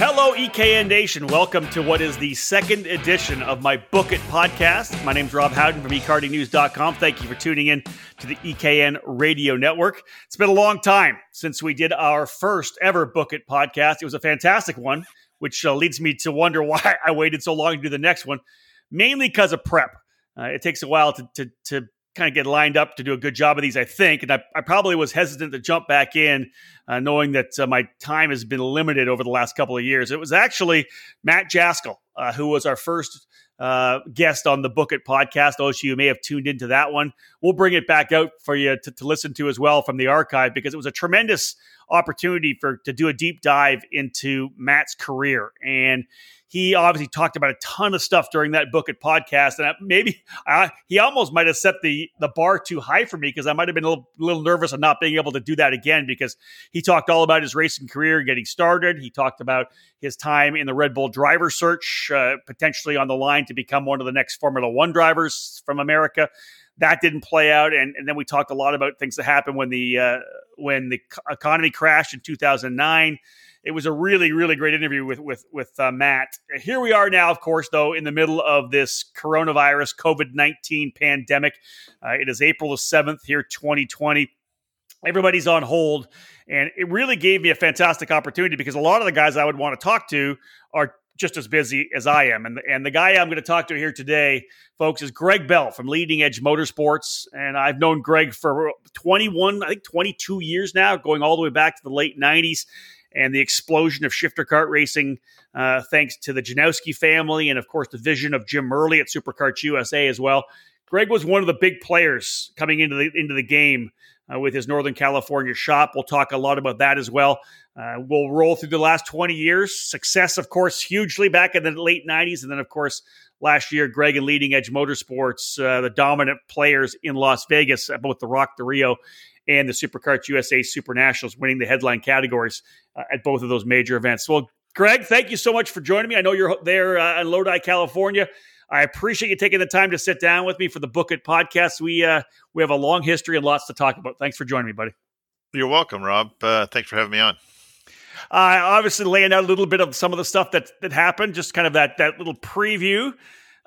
Hello, EKN Nation. Welcome to what is the second edition of my Book It podcast. My name is Rob Howden from eKartingNews.com. Thank you for tuning in to the EKN Radio Network. It's been a long time since we did our first ever Book It podcast. It was a fantastic one, which uh, leads me to wonder why I waited so long to do the next one, mainly because of prep. Uh, it takes a while to, to, to kind of get lined up to do a good job of these, I think. And I, I probably was hesitant to jump back in, uh, knowing that uh, my time has been limited over the last couple of years. It was actually Matt Jaskol, uh, who was our first uh, guest on the Book It podcast. Of you may have tuned into that one. We'll bring it back out for you to, to listen to as well from the archive because it was a tremendous opportunity for to do a deep dive into Matt's career and he obviously talked about a ton of stuff during that Book It podcast, and maybe he almost might have set the the bar too high for me because I might have been a little, little, nervous of not being able to do that again because he talked all about his racing career getting started. He talked about his time in the Red Bull driver search, uh, potentially on the line to become one of the next Formula One drivers from America. That didn't play out, and, and then we talked a lot about things that happened when the uh, when the economy crashed in 2009 it was a really, really great interview with with with uh, Matt. Here we are now, of course, though, in the middle of this coronavirus COVID nineteen pandemic. Uh, it is April the seventh here, twenty twenty. Everybody's on hold, and it really gave me a fantastic opportunity because a lot of the guys I would want to talk to are just as busy as I am. And and the guy I'm going to talk to here today, folks, is Greg Bell from Leading Edge Motorsports. And I've known Greg for 21, I think 22 years now, going all the way back to the late 90s and the explosion of shifter kart racing, uh, thanks to the Janowski family and, of course, the vision of Jim Murley at Superkarts USA as well. Greg was one of the big players coming into the into the game uh, with his Northern California shop. We'll talk a lot about that as well. Uh, we'll roll through the last 20 years. Success, of course, hugely back in the late 90s. And then, of course, last year, Greg and Leading Edge Motorsports, uh, the dominant players in Las Vegas, both the ROK the RIO and the Superkarts USA Super Nationals, winning the headline categories uh, at both of those major events. Well, Greg, thank you so much for joining me. I know you're there uh, in Lodi, California. I appreciate you taking the time to sit down with me for the Book It podcast. We uh, we have a long history and lots to talk about. Thanks for joining me, buddy. You're welcome, Rob. Uh, thanks for having me on. Uh, obviously, laying out a little bit of some of the stuff that that happened, just kind of that that little preview.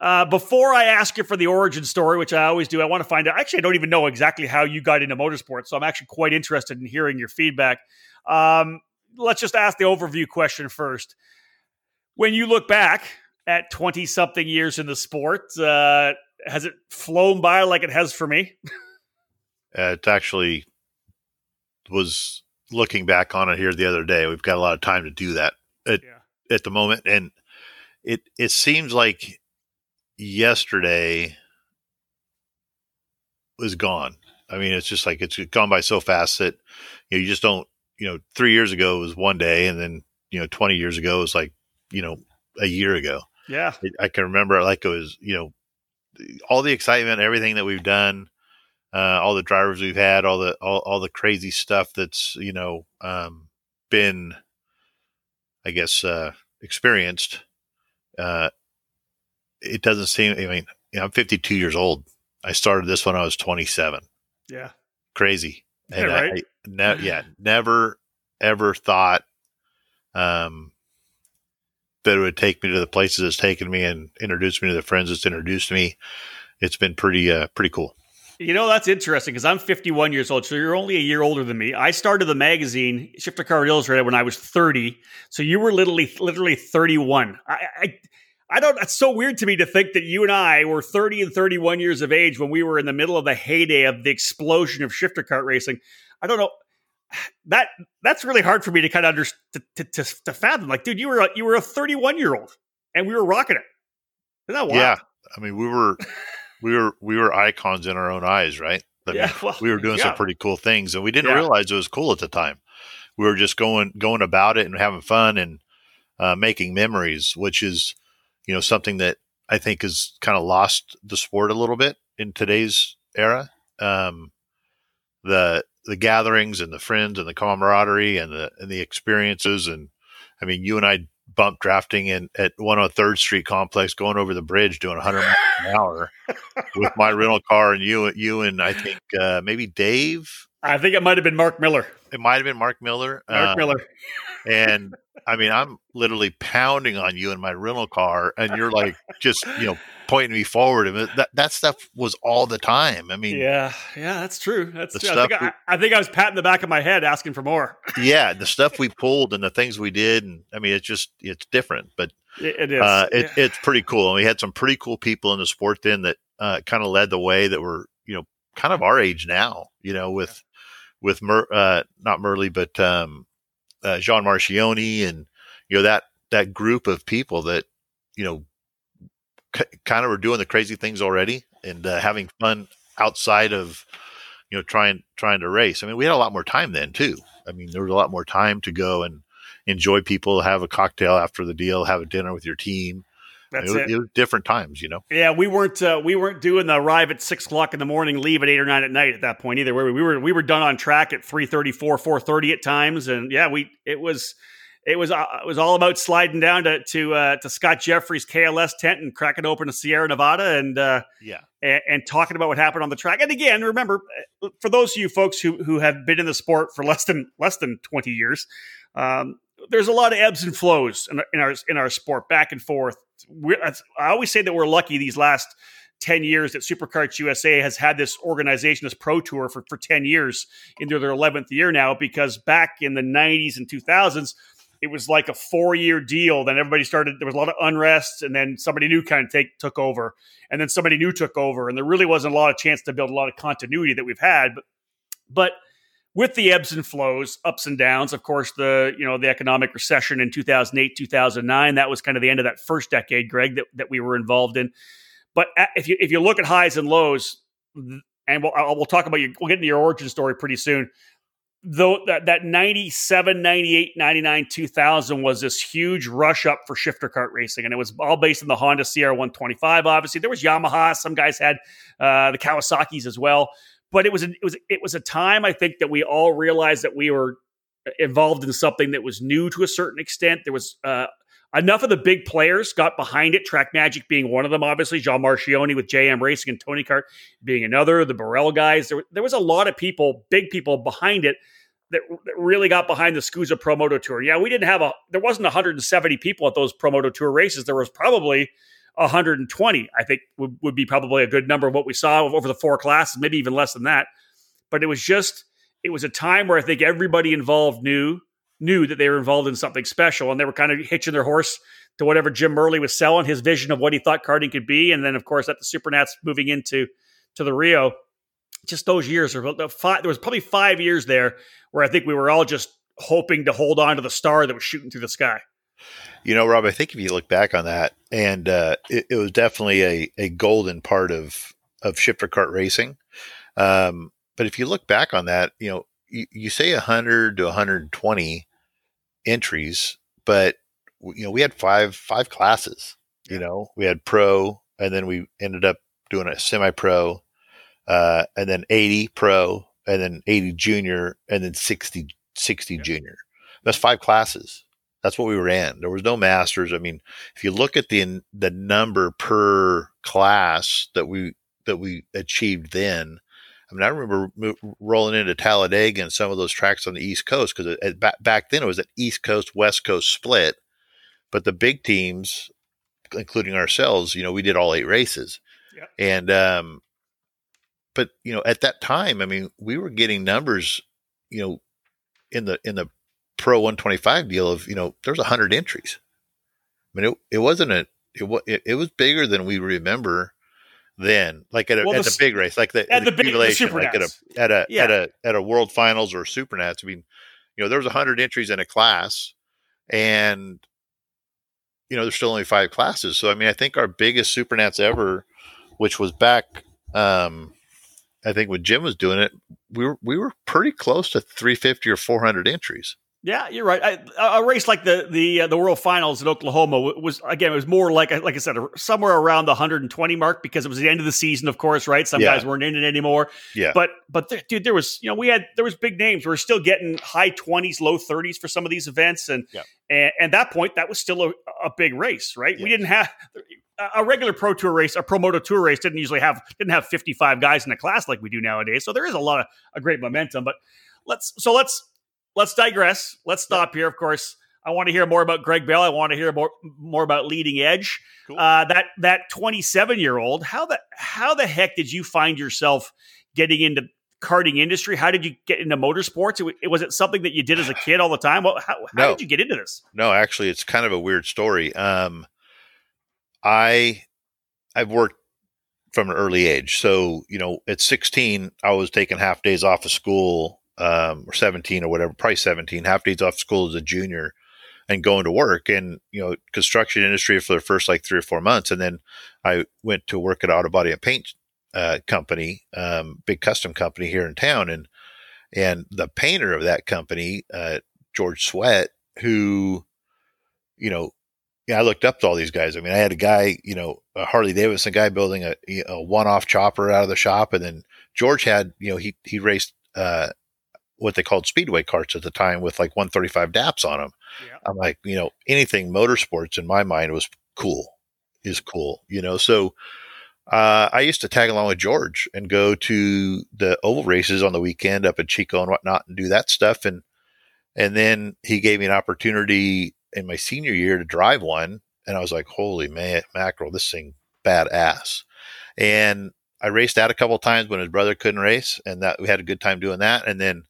Uh, before I ask you for the origin story, which I always do, I want to find out. Actually, I don't even know exactly how you got into motorsports, so I'm actually quite interested in hearing your feedback. Um, let's just ask the overview question first. When you look back at 20 something years in the sport, uh, has it flown by like it has for me? uh, it actually was looking back on it here the other day. We've got a lot of time to do that at, yeah. at the moment. And it, it seems like yesterday was gone. I mean, it's just like it's gone by so fast that you, know, you just don't. You know, three years ago was one day, and then you know, twenty years ago was like you know a year ago. Yeah, I can remember like it was you know all the excitement, everything that we've done, uh, all the drivers we've had, all the all, all the crazy stuff that's you know um, been, I guess, uh, experienced. Uh, it doesn't seem. I mean, you know, I'm 52 years old. I started this when I was 27. Yeah, crazy. And yeah, right? I, ne- yeah, never ever thought um, that it would take me to the places it's taken me and introduce me to the friends it's introduced me. It's been pretty uh, pretty cool. You know, that's interesting because I'm 51 years old, so you're only a year older than me. I started the magazine Shifter Kart Illustrated when I was 30, so you were literally literally 31. I, I I don't. It's so weird to me to think that you and I were 30 and 31 years of age when we were in the middle of the heyday of the explosion of shifter kart racing. I don't know. That that's really hard for me to kind of understand to, to, to, fathom. Like, dude, you were a, you were a 31 year old and we were rocking it. Isn't that wild? Yeah, I mean, we were we were we were icons in our own eyes, right? I yeah, mean, well, we were doing yeah. some pretty cool things, and we didn't yeah. realize it was cool at the time. We were just going going about it and having fun and uh, making memories, which is you know, something that I think has kind of lost the sport a little bit in today's era. Um, the the gatherings and the friends and the camaraderie and the and the experiences and I mean, you and I bump drafting in at 103rd Street complex, going over the bridge, doing 100 miles an hour with my rental car, and you, you and I think uh, maybe Dave I think it might have been Mark Miller. It might have been Mark Miller. Mark uh, Miller. And I mean, I'm literally pounding on you in my rental car, and you're like just you know pointing me forward. And that that stuff was all the time. I mean, yeah, yeah, that's true. That's true. I think I, I, think I was patting the back of my head asking for more. yeah, the stuff we pulled and the things we did, and I mean, it's just it's different, but it, it is. Uh, it, yeah. It's pretty cool, and we had some pretty cool people in the sport then that uh, kind of led the way that were you know kind of our age now. You know, with with Mer, uh, not Merle, but um, uh, Jean Marchioni, and you know that that group of people that you know c- kind of were doing the crazy things already and uh, having fun outside of you know trying trying to race. I mean, we had a lot more time then too. I mean, there was a lot more time to go and enjoy people, have a cocktail after the deal, have a dinner with your team. That's it, it. was different times, you know. Yeah, we weren't uh, we weren't doing the arrive at six o'clock in the morning, leave at eight or nine at night at that point either. Where We were we were done on track at three thirty four, four thirty at times, and yeah, we it was it was uh, it was all about sliding down to to uh, to Scott Jeffrey's KLS tent and cracking open a Sierra Nevada and uh, yeah and, and, talking about what happened on the track. And again, remember uh, for those of you folks who who have been in the sport for less than less than twenty years, um, there's a lot of ebbs and flows in, in our in our sport, back and forth. I always say that we're lucky these last 10 years that Superkarts USA has had this organization, this pro tour for, for 10 years into their 11th year now, because back in the 90s and 2000s, it was like a four year deal. Then everybody started, there was a lot of unrest, and then somebody new kind of take, took over, and then somebody new took over. And there really wasn't a lot of chance to build a lot of continuity that we've had. But, but with the ebbs and flows, ups and downs. Of course, the you know the economic recession in 2008, 2009. That was kind of the end of that first decade, Greg, that, that we were involved in. But if you if you look at highs and lows, and we'll we'll talk about your we'll get into your origin story pretty soon. Though that that 97, 98, 99, 2000 was this huge rush up for shifter kart racing, and it was all based on the Honda CR 125. Obviously, there was Yamaha. Some guys had uh, the Kawasaki's as well but it was a, it was it was a time I think that we all realized that we were involved in something that was new to a certain extent. There was uh, enough of the big players got behind it. Track Magic being one of them, obviously. John Marchioni with JM Racing and Tony Kart being another. The Birel guys. There, there was a lot of people, big people behind it. That, that really got behind the SKUSA Promoto Tour. Yeah, we didn't have a, there wasn't 170 people at those Promoto Tour races. There was probably 120, I think would, would be probably a good number of what we saw over the four classes, maybe even less than that. But it was just, it was a time where I think everybody involved knew knew that they were involved in something special and they were kind of hitching their horse to whatever Jim Murley was selling, his vision of what he thought karting could be. And then of course at the Supernats moving into to the Rio, just those years or five, there was probably five years there where I think we were all just hoping to hold on to the star that was shooting through the sky. You know, Rob, I think if you look back on that, and uh, it, it, was definitely a, a golden part of of shifter kart racing. Um, but if you look back on that, you know, you, you say 100 to 120 entries, but you know, we had five five classes. You know, we had pro, and then we ended up doing a semi pro, uh, and then 80 pro, and then 80 junior, and then 60 60 yeah. junior. That's five classes. That's what we were in. There was no masters. I mean, if you look at the the number per class that we that we achieved then, I mean, I remember rolling into Talladega and some of those tracks on the East Coast because back back then it was an East Coast West Coast split. But the big teams, including ourselves, you know, we did all eight races, yep. and um, but you know, at that time, I mean, we were getting numbers, you know, in the in the Pro 125 deal of you know there's a hundred entries. I mean, it, it wasn't a it, it, it was bigger than we remember then, like at a, well, at the, the big race, like the at the, big the like at a at a yeah. at a at a World Finals or Supernats. I mean, you know, there was a hundred entries in a class, and you know, there's still only five classes. So I mean, I think our biggest Supernats ever, which was back, um, I think when Jim was doing it, we were we were pretty close to 350 or 400 entries. Yeah, you're right. I, a race like the the uh, the World Finals in Oklahoma was again it was more like like I said somewhere around the 120 mark because it was the end of the season, of course, right? Some yeah. guys weren't in it anymore. Yeah, but but there, dude, there was you know we had there was big names. We were still getting high 20s, low 30s for some of these events, and yeah. and at that point that was still a, a big race, right? Yeah. We didn't have a regular pro tour race, a promoto tour race didn't usually have didn't have 55 guys in a class like we do nowadays. So there is a lot of a great momentum. But let's so let's let's digress. Let's stop here. Of course, I want to hear more about Greg Bell. I want to hear more more about Leading Edge. Cool. Uh, that that 27 year old. How the how the heck did you find yourself getting into karting industry? How did you get into motorsports? It, was it something that you did as a kid all the time? Well, how, how no. did you get into this? No, actually, it's kind of a weird story. Um, I I've worked from an early age. So, you know, at 16, I was taking half days off of school, um, or 17 or whatever, probably 17, half days off school as a junior and going to work and, you know, construction industry for the first like three or four months. And then I went to work at auto body and paint, uh, company, um, big custom company here in town. And, and the painter of that company, uh, George Sweat, who, you know, yeah, I looked up to all these guys. I mean, I had a guy, you know, a Harley Davidson guy building a, a one-off chopper out of the shop, and then George had, you know, he he raced uh, what they called speedway carts at the time with like 135 DAPs on them. Yeah. I'm like, you know, anything motorsports in my mind was cool, is cool, you know. So uh, I used to tag along with George and go to the oval races on the weekend up in Chico and whatnot and do that stuff. And and then he gave me an opportunity in my senior year to drive one, and I was like, "Holy man, mackerel! This thing badass!" And I raced out a couple times when his brother couldn't race, and that we had a good time doing that. And then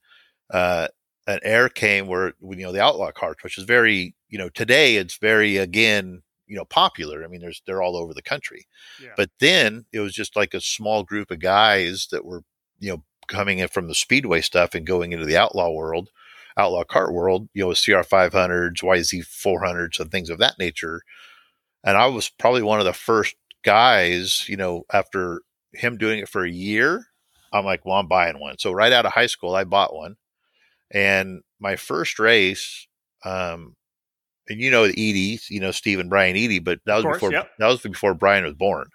uh, an air came where you know the outlaw carts, which is very you know today it's very again you know popular. I mean, there's they're all over the country, yeah. but then it was just like a small group of guys that were you know coming in from the speedway stuff and going into the outlaw world outlaw cart world, you know, with CR 500s, YZ 400s, and things of that nature. And I was probably one of the first guys, you know, after him doing it for a year, I'm like, well, I'm buying one. So right out of high school, I bought one. And my first race, um, and you know the Eadie, you know Steve and Brian Edie, but that was course, before yep. that was before Brian was born.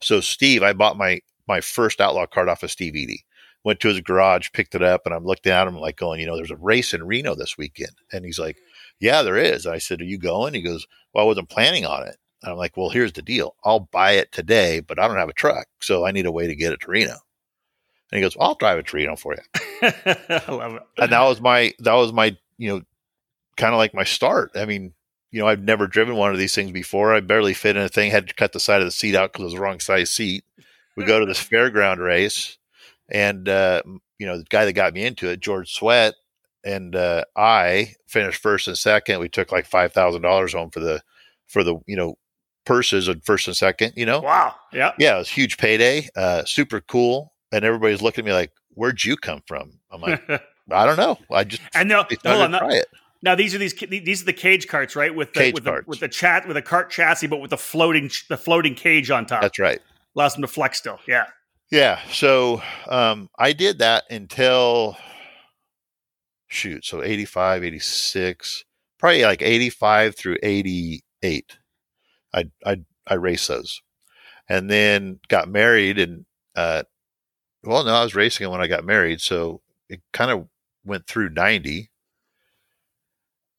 So Steve, I bought my my first outlaw cart off of Steve Edie. went to his garage, picked it up, and I'm looking at him like going, you know, there's a race in Reno this weekend. And he's like, yeah, there is. And I said, are you going? He goes, well, I wasn't planning on it. And I'm like, well, here's the deal. I'll buy it today, but I don't have a truck. So I need a way to get it to Reno. And he goes, well, I'll drive a to Reno for you. I love it. And that was my, that was my, you know, kind of like my start. I mean, you know, I've never driven one of these things before. I barely fit in a thing, had to cut the side of the seat out because it was the wrong size seat. We go to this fairground race and, uh, you know, the guy that got me into it, George Sweat, and uh, I finished first and second. We took like five thousand dollars home for the for the you know purses of first and second. You know, wow, yeah, yeah, it was huge payday, uh, super cool, and everybody's looking at me like, "Where'd you come from?" I'm like, "I don't know. I just and now hold on, try it." Now these are these these are the cage carts, right? With the cage with carts. the with the chat with a cart chassis, but with the floating the floating cage on top. That's right. Allows them to flex still. Yeah. Yeah. So um, I did that until shoot, so 85, 86, probably like 85 through 88. I I I raced those. And then got married and uh well no, I was racing when I got married, so it kind of went through 90.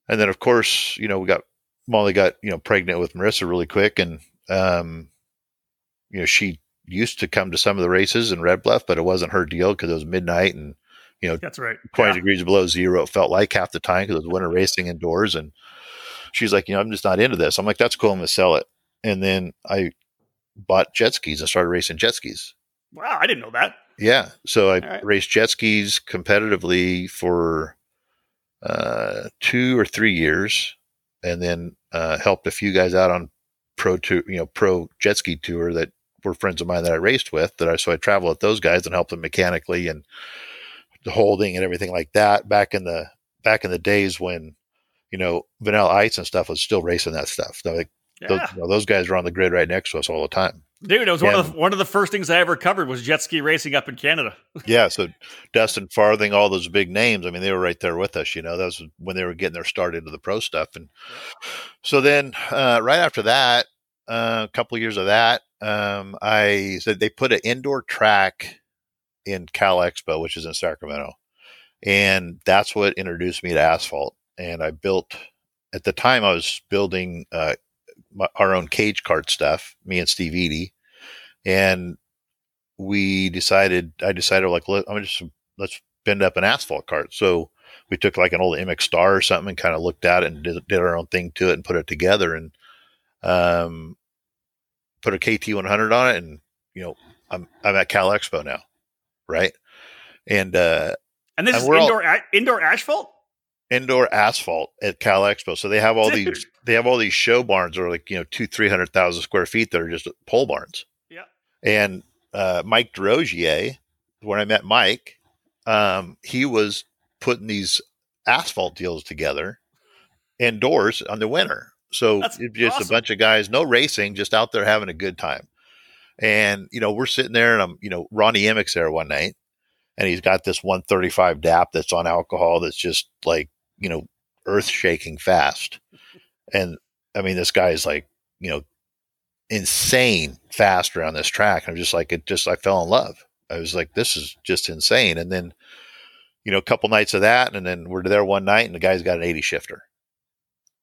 And then of course, you know, we got Molly got, you know, pregnant with Marissa really quick and um you know, she used to come to some of the races in Red Bluff, but it wasn't her deal because it was midnight and you know that's right 20 yeah. degrees below zero. It felt like half the time because it was winter racing indoors. And she's like, you know, I'm just not into this. I'm like, that's cool. I'm gonna sell it. And then I bought jet skis and started racing jet skis. Wow, I didn't know that. Yeah, so I right. raced jet skis competitively for uh, two or three years, and then uh, helped a few guys out on pro tour, you know, pro jet ski tour that were friends of mine that I raced with. That I so I travel with those guys and help them mechanically and the holding and everything like that. Back in the back in the days when you know Vanilla Ice and stuff was still racing that stuff. Like yeah. those, you know, those guys are on the grid right next to us all the time. Dude, it was one of the one of the first things I ever covered was jet ski racing up in Canada. yeah, so Dustin Farthing, all those big names. I mean, they were right there with us. You know, that was when they were getting their start into the pro stuff. And so then, uh, right after that, uh, a couple of years of that, um, I said they put an indoor track in Cal Expo, which is in Sacramento, and that's what introduced me to asphalt. And I built at the time I was building uh, my, our own cage kart stuff, me and Steve Eady, and we decided. I decided like let, I'm just let's bend up an asphalt cart. So we took like an old MX Star or something and kind of looked at it and did, did our own thing to it and put it together and um put a KT 100 on it and you know I'm I'm at Cal Expo now, right? And uh and this is indoor all, a- indoor asphalt indoor asphalt at Cal Expo. So they have all Dude. these they have all these show barns are like you know two three hundred thousand square feet that are just pole barns. Yeah. And uh, Mike Desrosiers, when I met Mike, um, he was putting these asphalt deals together indoors on the winter. So That's just awesome. a bunch of guys, no racing, just out there having a good time. And you know, we're sitting there, and I'm you know Ronnie Emick's there one night, and he's got this 135 DAP that's on alcohol that's just like you know, earth shaking fast. And I mean, this guy is like, you know, insane fast around this track. I'm just like, it just, I fell in love. I was like, this is just insane. And then, you know, a couple nights of that, and then we're there one night, and the guy's got an 80 shifter.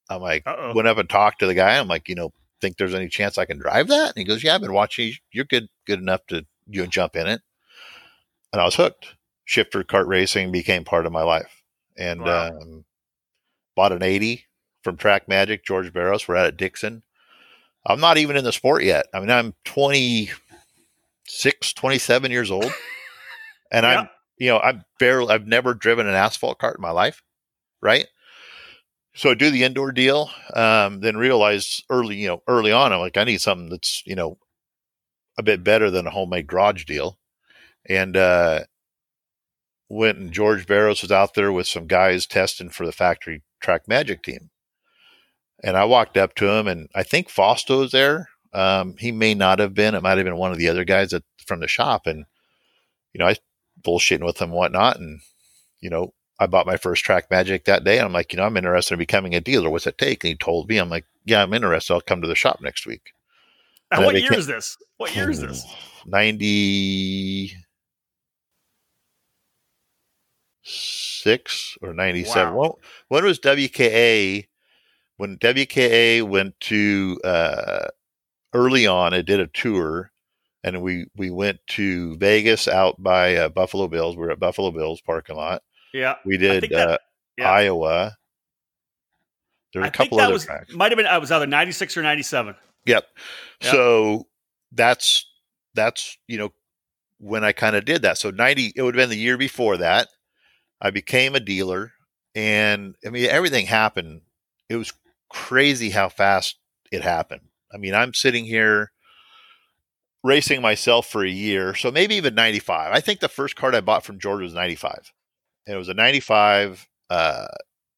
I'm like, Uh-oh. went up and talked to the guy. I'm like, you know, think there's any chance I can drive that? And he goes, yeah, I've been watching. You're good, good enough to you jump in it. And I was hooked. Shifter kart racing became part of my life and wow. um, bought an 80 from Track Magic, George Barros. We're at Dixon. I'm not even in the sport yet. I mean, I'm 26, 27 years old. And yeah. I'm, you know, I'm barely, I've never driven an asphalt cart in my life. Right. So I do the indoor deal, um, then realize early, you know, early on, I'm like, I need something that's, you know, a bit better than a homemade garage deal. And, uh, went and George Barros was out there with some guys testing for the factory track magic team. And I walked up to him and I think Fausto was there. Um, he may not have been. It might have been one of the other guys that, from the shop. And, you know, I bullshitting with him and whatnot. And, you know, I bought my first track magic that day. And I'm like, you know, I'm interested in becoming a dealer. What's it take? And he told me, I'm like, yeah, I'm interested. I'll come to the shop next week. And what year is this? What year is this? 90, six or ninety seven. Wow. When, when was WKA? When WKA went to uh, early on, it did a tour, and we we went to Vegas out by uh, Buffalo Bills. We are at Buffalo Bills parking lot. Yeah, we did that, uh, yeah. Iowa. There were a couple other was, tracks. Might have been. I was either ninety six or ninety seven. Yep. yep. So that's that's you know when I kind of did that. So ninety. It would have been the year before that I became a dealer, and I mean everything happened. It was crazy how fast it happened. I mean, I'm sitting here racing myself for a year, so maybe even 95. I think the first card I bought from George was 95, and it was a 95. Uh,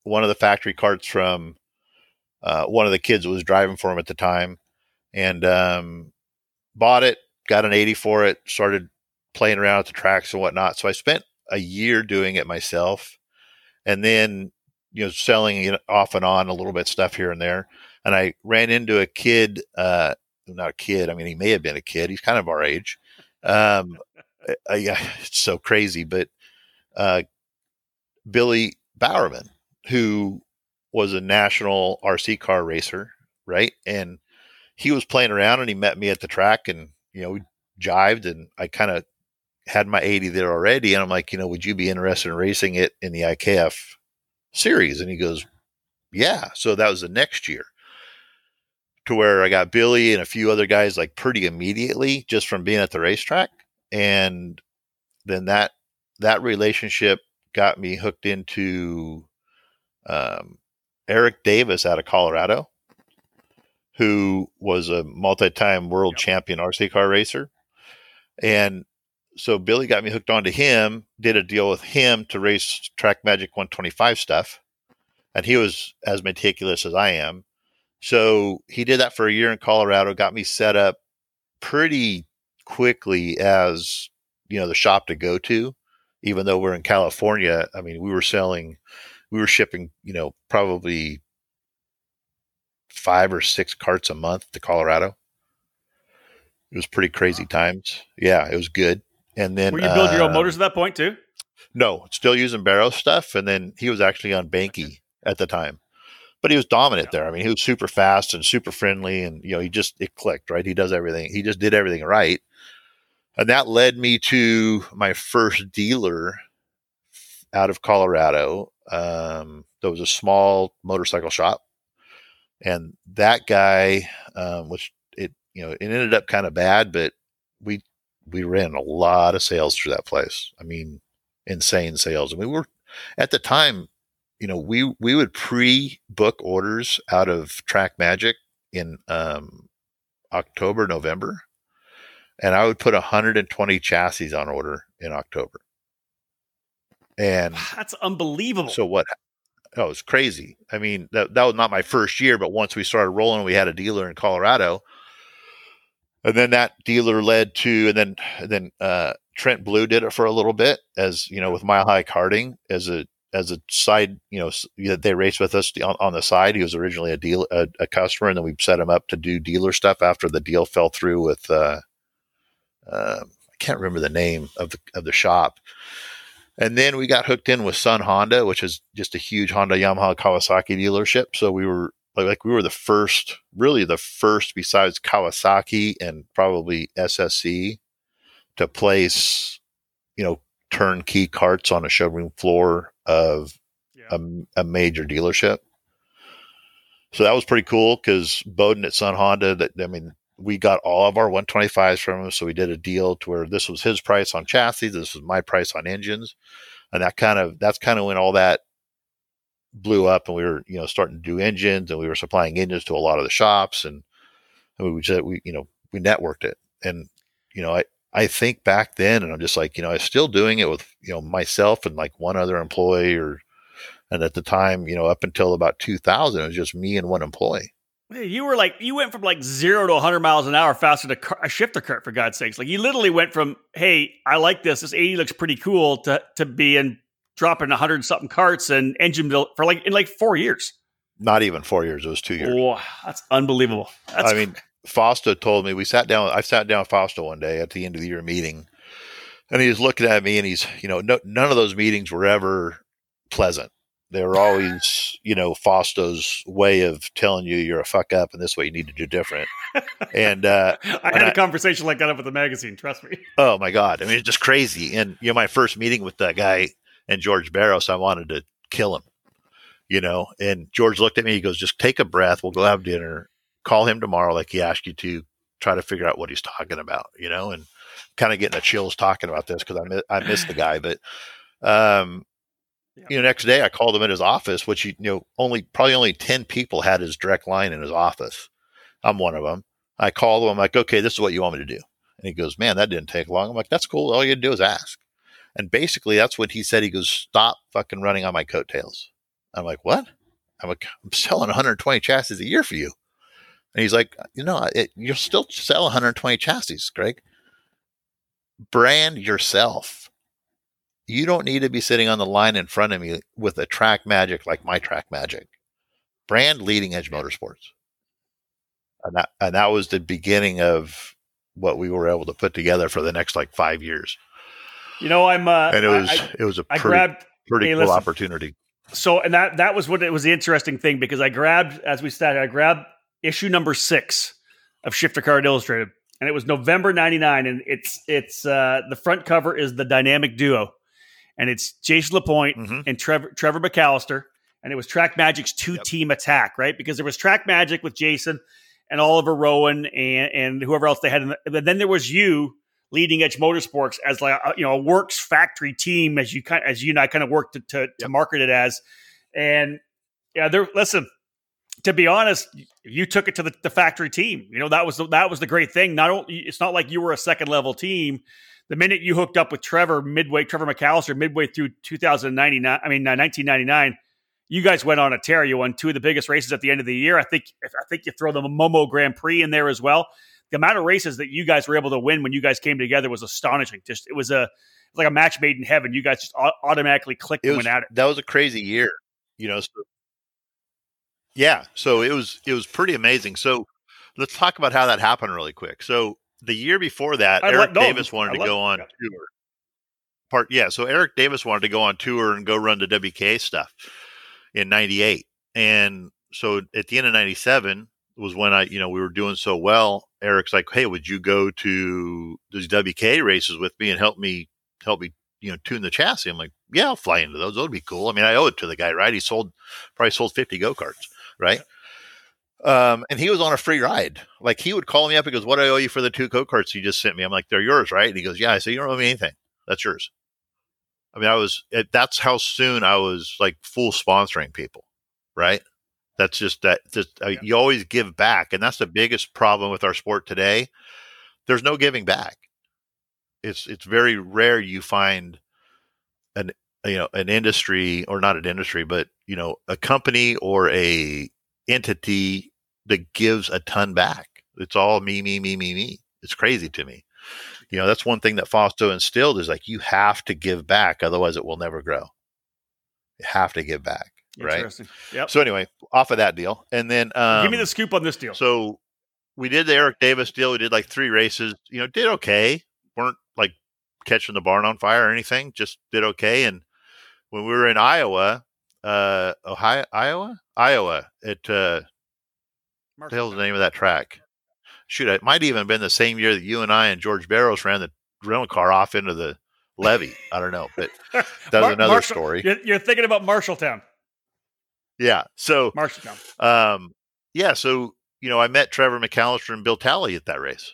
one of the factory carts from uh, one of the kids was driving for him at the time, and um, bought it. Got an 80 for it. Started playing around at the tracks and whatnot. So I spent a year doing it myself, and then you know selling it off and on a little bit stuff here and there. And I ran into a kid, uh, not a kid. I mean, he may have been a kid. He's kind of our age. Um, uh, yeah, it's so crazy, but uh, Billy Bowerman, who was a national RC car racer, right? And he was playing around and he met me at the track and, you know, we jived and I kind of had my 80 there already. And I'm like, you know, would you be interested in racing it in the IKF series? And he goes, yeah. So that was the next year to where I got Billy and a few other guys like pretty immediately just from being at the racetrack. And then that, that relationship got me hooked into um, Eric Davis out of Colorado, who was a multi-time world yep. champion RC car racer. And so Billy got me hooked onto him, did a deal with him to race Track Magic 125 stuff. And he was as meticulous as I am. So he did that for a year in Colorado, got me set up pretty quickly as, you know, the shop to go to, even though we're in California. I mean, we were selling, we were shipping, you know, probably five or six carts a month to Colorado. It was pretty crazy times. Yeah, it was good. And then were you building uh, your own uh, motors at that point too? No, still using Barros stuff. And then he was actually on Banky at the time. but he was dominant yeah. there. I mean, he was super fast and super friendly, and you know, he just it clicked right. He does everything. He just did everything right, and that led me to my first dealer out of Colorado. Um, there was a small motorcycle shop, and that guy, um, which it you know, it ended up kind of bad, but we we ran a lot of sales through that place. I mean, insane sales. I mean, we were at the time you know, we we would pre-book orders out of Track Magic in um, October, November, and I would put 120 chassis on order in October. And that's unbelievable. So what? Oh, it was crazy. I mean, that that was not my first year, but once we started rolling, we had a dealer in Colorado, and then that dealer led to, and then and then uh, Trent Blue did it for a little bit, as you know, with Mile High Karting as a as a side, you know, they raced with us on, on, the side. He was originally a deal, a, a, customer, and then we set him up to do dealer stuff after the deal fell through with, uh, uh, I can't remember the name of the of the shop. And then we got hooked in with Sun Honda, which is just a huge Honda, Yamaha, Kawasaki dealership. So we were like, like we were the first, really the first, besides Kawasaki and probably SSC, to place, you know, turnkey carts on a showroom floor of yeah. a, a, major dealership. So that was pretty cool because Bowden at Sun Honda, that I mean, we got all of our 125s from him. So we did a deal to where this was his price on chassis, this was my price on engines, and that kind of that's kind of when all that blew up, and we were you know starting to do engines, and we were supplying engines to a lot of the shops, and, and we just we you know we networked it, and you know I I think back then, and I'm just like, you know, I was still doing it with, you know, myself and like one other employee or, and at the time, you know, up until about 2000, it was just me and one employee. You were like, you went from like zero to 100 miles an hour faster to a shifter kart, for God's sakes. Like, you literally went from, hey, I like this, this 80 looks pretty cool, to, to being dropping 100 something carts and engine built for like, in like four years. Not even four years, it was two years. Wow, that's unbelievable. That's I mean, Fausto told me we sat down. I sat down with Fausto one day at the end of the year meeting, and he's looking at me, and he's you know no, none of those meetings were ever pleasant. They were always you know Fausto's way of telling you you're a fuck up, and this way you need to do different. And uh, I had a I, conversation like that up with the magazine. Trust me. Oh my god! I mean, it's just crazy. And you know, my first meeting with that guy and George Barros, I wanted to kill him. You know, and George looked at me. He goes, "Just take a breath. We'll go have dinner." call him tomorrow, like he asked you to, try to figure out what he's talking about, you know, and kind of getting the chills talking about this because I miss, I miss the guy, but um, yeah. you know, next day I called him at his office, which you know only probably only ten people had his direct line in his office. I'm one of them. I called him. I'm like, okay, this is what you want me to do, and he goes, man, that didn't take long. I'm like, that's cool. All you do is ask. And basically, that's what he said. He goes, stop fucking running on my coattails. I'm like, what? I'm like, I'm selling 120 chassis a year for you. And he's like, you know, it, you'll still sell 120 chassis, Greg. Brand yourself. You don't need to be sitting on the line in front of me with a track magic like my track magic. Brand leading edge motorsports. And that, and that was the beginning of what we were able to put together for the next like five years. You know, I'm, uh, and it was, I, it was a pretty, grabbed, pretty hey, cool listen, opportunity. So, and that, that was what it was the interesting thing because I grabbed, as we started, I grabbed issue number six of Shifter Kart Illustrated, and it was November '99, and it's it's uh, the front cover is the dynamic duo, and it's Jason LaPointe mm-hmm. and Trevor Trevor McAllister, and it was Track Magic's two yep. team attack, right? Because there was Track Magic with Jason and Oliver Rowan and and whoever else they had, the, but then there was you leading edge motorsports as like a, you know a works factory team as you kind as you and I kind of worked to to, yep. to market it as, and yeah, there. Listen, to be honest, you took it to the, the, factory team. You know that was the, that was the great thing. Not only it's not like you were a second level team. The minute you hooked up with Trevor midway, Trevor McAllister midway through 2099, I mean 1999, you guys went on a tear. You won two of the biggest races at the end of the year. I think I think you throw the Momo Grand Prix in there as well. The amount of races that you guys were able to win when you guys came together was astonishing. Just it was a like a match made in heaven. You guys just automatically clicked and went at it. That was a crazy year. You know, so yeah, so it was it was pretty amazing. So let's talk about how that happened really quick. So the year before that, I Eric Davis wanted I to go on tour. Part yeah, so Eric Davis wanted to go on tour and go run the WK stuff in '98, and so at the end of 97 was when I, you know, we were doing so well. Eric's like, Hey, would you go to these WK races with me and help me, help me, you know, tune the chassis? I'm like, yeah, I'll fly into those. Those would be cool. I mean, I owe it to the guy, right? He sold, probably sold 50 go-karts, right? Um, and he was on a free ride. Like he would call me up. He goes, "What do I owe you for the two go karts you just sent me?" I'm like, "They're yours, right?" And he goes, "Yeah." I said, "You don't owe me anything. That's yours." I mean, I was. It, that's how soon I was like full sponsoring people, right? That's just that. Just uh, you always give back, and that's the biggest problem with our sport today. There's no giving back. It's it's very rare you find an you know an industry or not an industry, but you know a company or a entity that gives a ton back. It's all me, me, me, me, me. It's crazy to me. You know, that's one thing that Fausto instilled is like you have to give back, otherwise it will never grow. You have to give back. Right. Yep. So anyway, off of that deal. And then um, give me the scoop on this deal. So we did the Eric Davis deal. We did like three races, you know, did okay. Weren't like catching the barn on fire or anything, just did okay. And when we were in Iowa, uh Ohio Iowa? Iowa at uh what the hell's the name of that track? Shoot, it might even have been the same year that you and I and George Barros ran the rental car off into the levee. I don't know, but that's Mar- another Marshall, story. You're, you're, thinking about Marshalltown. Yeah. So. Um, yeah. So you know, I met Trevor McAllister and Bill Talley at that race.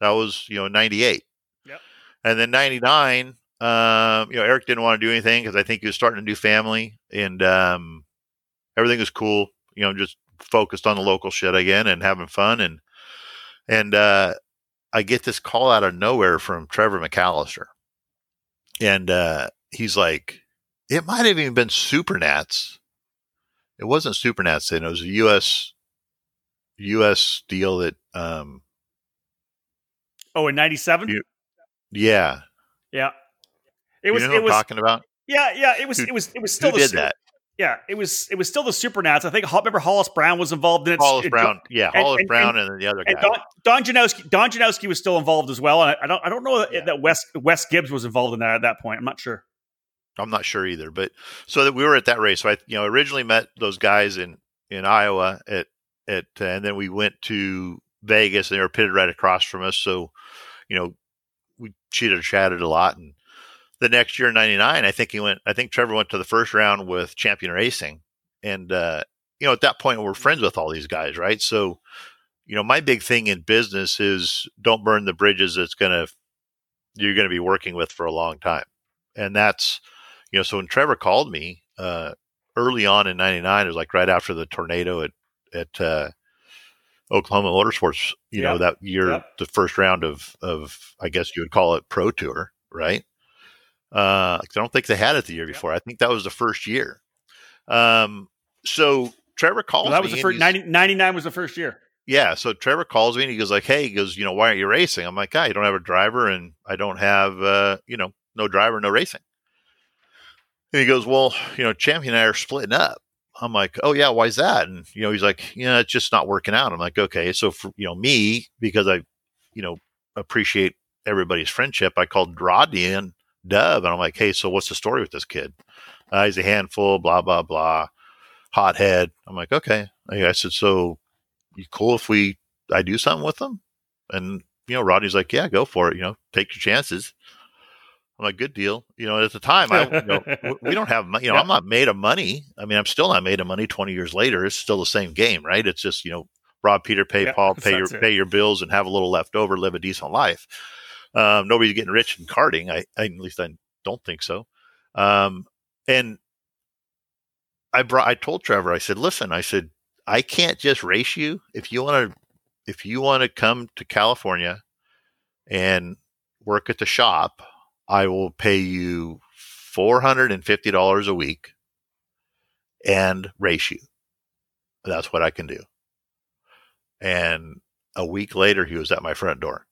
That was you know '98. Yep. And then '99, um, you know, Eric didn't want to do anything because I think he was starting a new family, and um, everything was cool. You know, just focused on the local shit again and having fun and and uh, I get this call out of nowhere from Trevor McAllister, and uh, he's like, "It might have even been Supernats. It wasn't Supernats then. It was a U.S. U.S. deal that." Um, oh, in '97. Yeah. Yeah. It was. You know it was talking about. Yeah, yeah. It was. Who, it was. It was still. Who did that? Yeah, it was it was still the Supernats. I think remember Hollis Brown was involved in it. Hollis Brown, yeah, and, Hollis and, Brown, and, and, the other guy. Don, Don Janowski, Don Janowski was still involved as well. And I, I don't I don't know that, yeah. that Wes Wes Gibbs was involved in that at that point. I'm not sure. I'm not sure either. But so that we were at that race. So I you know originally met those guys in in Iowa at at uh, and then we went to Vegas and they were pitted right across from us. So you know we cheated and chatted a lot and the next year, '99, I think he went. I think Trevor went to the first round with Champion Racing, and uh, you know, at that point, we're friends with all these guys, right? So, you know, my big thing in business is don't burn the bridges that's gonna you're going to be working with for a long time, and that's you know. So when Trevor called me uh, early on in '99, it was like right after the tornado at at uh, Oklahoma Motorsports. You yep. know that year, yep. the first round of of I guess you would call it Pro Tour, right? Uh, I don't think they had it the year before. I think that was the first year. Um, so Trevor calls well, that was the first 90, 99 was the first year. Yeah. So Trevor calls me and he goes like, Hey, he goes, you know, why aren't you racing? I'm like, I don't have a driver and I don't have, uh, you know, no driver, no racing. And he goes, well, you know, champion and I are splitting up. I'm like, oh yeah, why's that? And you know, he's like, yeah, it's just not working out. I'm like, okay, so for you know me because I, you know, appreciate everybody's friendship, I called Rodney and Dub, and I'm like, hey, so what's the story with this kid? Uh, he's a handful, blah blah blah, hothead. I'm like, okay. I said, so you cool if we I do something with them? And you know, Rodney's like, yeah, go for it. You know, take your chances. I'm like, good deal. You know, at the time, I, you know, we don't have, you know, yeah. I'm not made of money. I mean, I'm still not made of money 20 years later. It's still the same game, right? It's just, you know, rob Peter, pay yeah, Paul, pay your, it. pay your bills and have a little left over, live a decent life. Um, nobody's getting rich in karting. I, I, at least I don't think so. Um, and I brought, I told Trevor, I said, listen, I said, I can't just race you. If you want to, if you want to come to California and work at the shop, I will pay you $450 a week and race you. That's what I can do. And a week later, he was at my front door.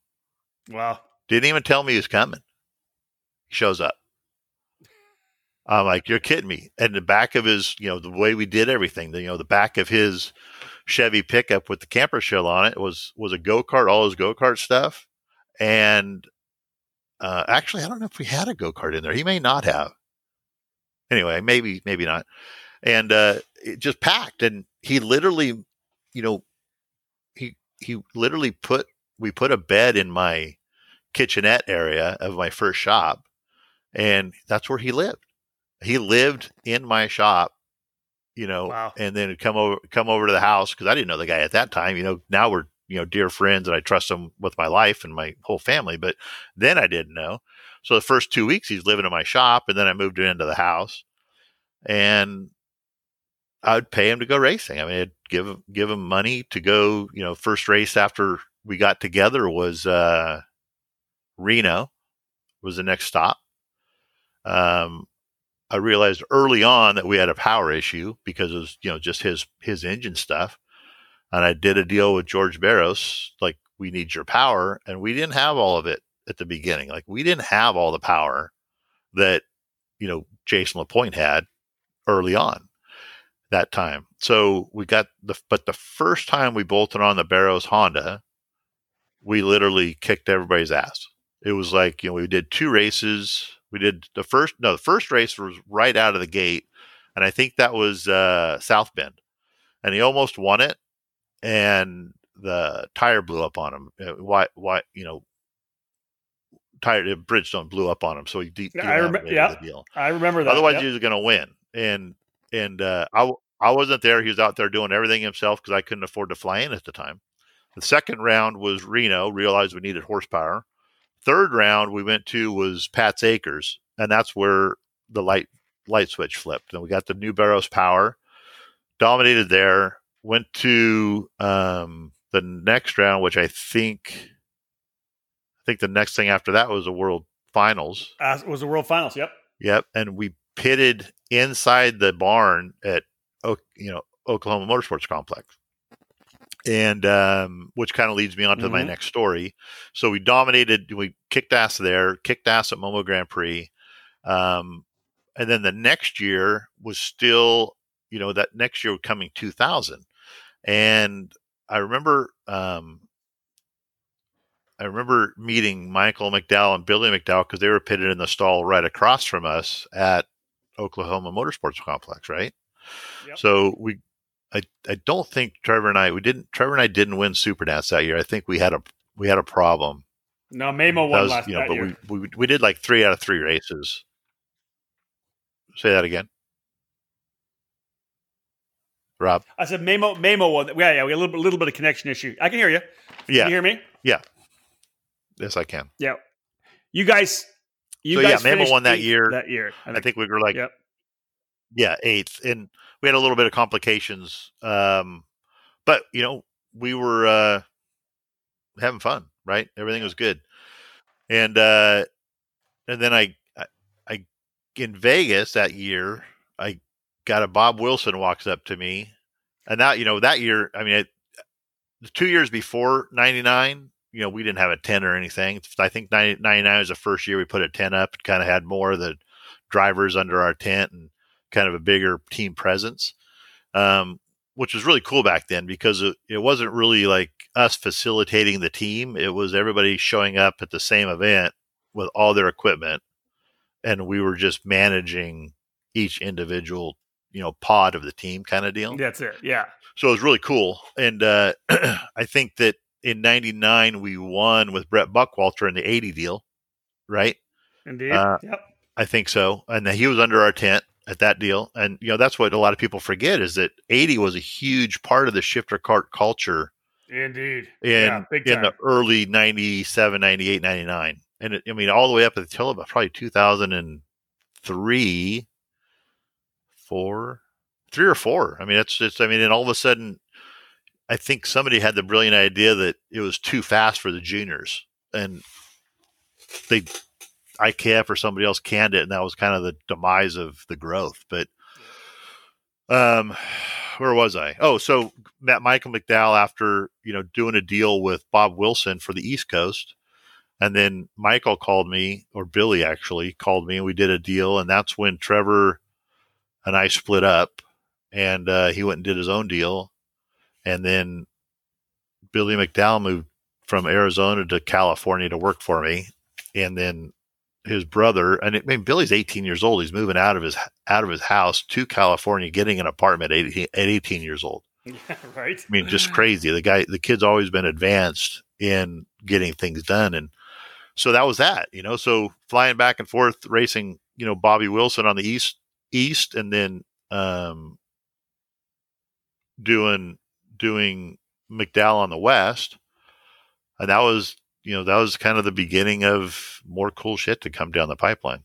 Wow. Didn't even tell me he's coming. He shows up. I'm like, you're kidding me. And the back of his, you know, the way we did everything, the, you know, the back of his Chevy pickup with the camper shell on it was was a go kart, all his go kart stuff. And uh, actually, I don't know if we had a go kart in there. He may not have. Anyway, maybe maybe not. And uh, it just packed, and he literally, you know, he he literally put we put a bed in my kitchenette area of my first shop, and that's where he lived. He lived in my shop, you know, wow. and then come over come over to the house because I didn't know the guy at that time. You know, now we're you know dear friends and I trust him with my life and my whole family, but then I didn't know. So the first two weeks he's living in my shop, and then I moved him into the house, and I would pay him to go racing. I mean, I'd give give him money to go. You know, first race after we got together was uh, Reno, was the next stop. Um, I realized early on that we had a power issue because it was you know just his his engine stuff, and I did a deal with George Barros like we need your power, and we didn't have all of it at the beginning. Like we didn't have all the power that you know Jason Lapointe had early on that time. So we got the, but the first time we bolted on the Barros Honda, we literally kicked everybody's ass. It was like, you know, we did two races. We did the first, no, the first race was right out of the gate. And I think that was uh, South Bend. And he almost won it. And the tire blew up on him. Uh, why, why, you know, tire, Bridgestone blew up on him. So he, de- I remember, yeah, I remember that. Otherwise, yep. he was going to win. And, and uh, I, I wasn't there. He was out there doing everything himself because I couldn't afford to fly in at the time. The second round was Reno, realized we needed horsepower. Third round we went to was Pat's Acres, and that's where the light light switch flipped. And we got the new Barros power, dominated there, went to um, the next round, which I think I think the next thing after that was the world finals. Uh, was the world finals, yep. Yep. And we pitted inside the barn at you know Oklahoma Motorsports Complex, and um, which kind of leads me on to mm-hmm. my next story. So we dominated, we kicked ass there, kicked ass at Momo Grand Prix, um, and then the next year was still, you know, that next year coming 2000, and I remember. Um, I remember meeting Michael McDowell and Billy McDowell because they were pitted in the stall right across from us at Oklahoma Motorsports Complex, right? Yep. So we, I, I don't think Trevor and I we didn't Trevor and I didn't win Supernats that year. I think we had a we had a problem. No, Mamo won was, last you know, but year. we, we we did like three out of three races. Say that again. Rob. I said Mamo Mamo won. Yeah, yeah, we had a little, little bit of connection issue. I can hear you. Yeah. Can you hear me? Yeah. Yes, I can. Yeah. You guys you so guys yeah, Mamo won that year. That year. I think, I think we were like yep yeah, eighth, and we had a little bit of complications. Um, but you know, we were uh, having fun, right? Everything was good, and uh, and then I, I, I, in Vegas that year, I got a Bob Wilson walks up to me, and that you know that year, I mean, the two years before '99, you know, we didn't have a 10 or anything. I think 99 was the first year we put a 10 up, kind of had more of the drivers under our tent. And kind of a bigger team presence, um, which was really cool back then because it, it wasn't really like us facilitating the team. It was everybody showing up at the same event with all their equipment, and we were just managing each individual, you know, pod of the team kind of deal. That's it. Yeah. So it was really cool, and uh, I think that in '99 we won with Brett Buckwalter in the '80 deal, right? Indeed. Uh, yep. I think so, and he was under our tent, at that deal. And you know that's what a lot of people forget is that 80 was a huge part of the shifter kart culture. Indeed. In yeah, in the early 97, 98, 99. And it, I mean all the way up until about probably 2003 4 3 or 4. I mean it's just, I mean and all of a sudden I think somebody had the brilliant idea that it was too fast for the juniors and they IKF or somebody else canned it, and that was kind of the demise of the growth. But um, where was I? Oh, so met Michael McDowell after you know doing a deal with Bob Wilson for the East Coast, and then Michael called me, or Billy actually called me, and we did a deal, and that's when Trevor and I split up, and uh, he went and did his own deal, and then Billy McDowell moved from Arizona to California to work for me, and then his brother, and it, I mean, Billy's 18 years old. He's moving out of his out of his house to California, getting an apartment at 18, at 18 years old. Yeah, right. I mean, just crazy. The guy, the kid's always been advanced in getting things done, and so that was that. You know, so flying back and forth, racing. You know, Bobby Wilson on the east, east, and then um, doing doing McDowell on the west, and that was you know that was kind of the beginning of more cool shit to come down the pipeline.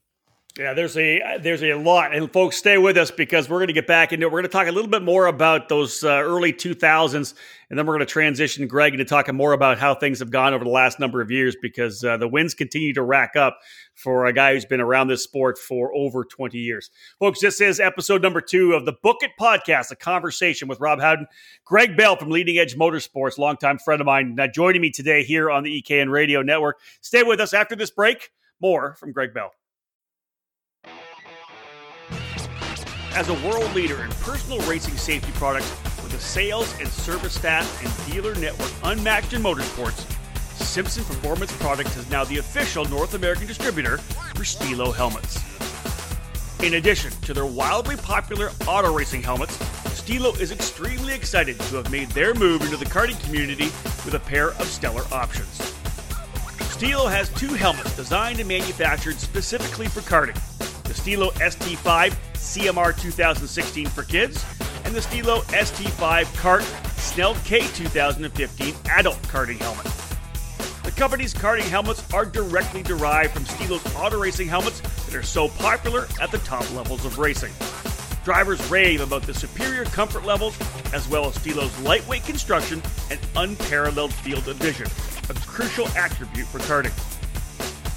Yeah, there's a there's a lot, and folks, stay with us because we're going to get back into it. We're going to talk a little bit more about those uh, early 2000s, and then we're going to transition Greg into talking more about how things have gone over the last number of years because uh, the wins continue to rack up for a guy who's been around this sport for over 20 years. Folks, this is episode number two of the Book It podcast, a conversation with Rob Howden, Greg Bell from Leading Edge Motorsports, longtime friend of mine, now joining me today here on the EKN Radio Network. Stay with us after this break. More from Greg Bell. As a world leader in personal racing safety products with a sales and service staff and dealer network unmatched in motorsports, Simpson Performance Products is now the official North American distributor for Stilo helmets. In addition to their wildly popular auto racing helmets, Stilo is extremely excited to have made their move into the karting community with a pair of stellar options. Stilo has two helmets designed and manufactured specifically for karting the Stilo ST5 CMR 2016 for kids, and the Stilo ST5 Kart Snell K 2015 adult karting helmet. The company's karting helmets are directly derived from Stilo's auto racing helmets that are so popular at the top levels of racing. Drivers rave about the superior comfort levels as well as Stilo's lightweight construction and unparalleled field of vision, a crucial attribute for karting.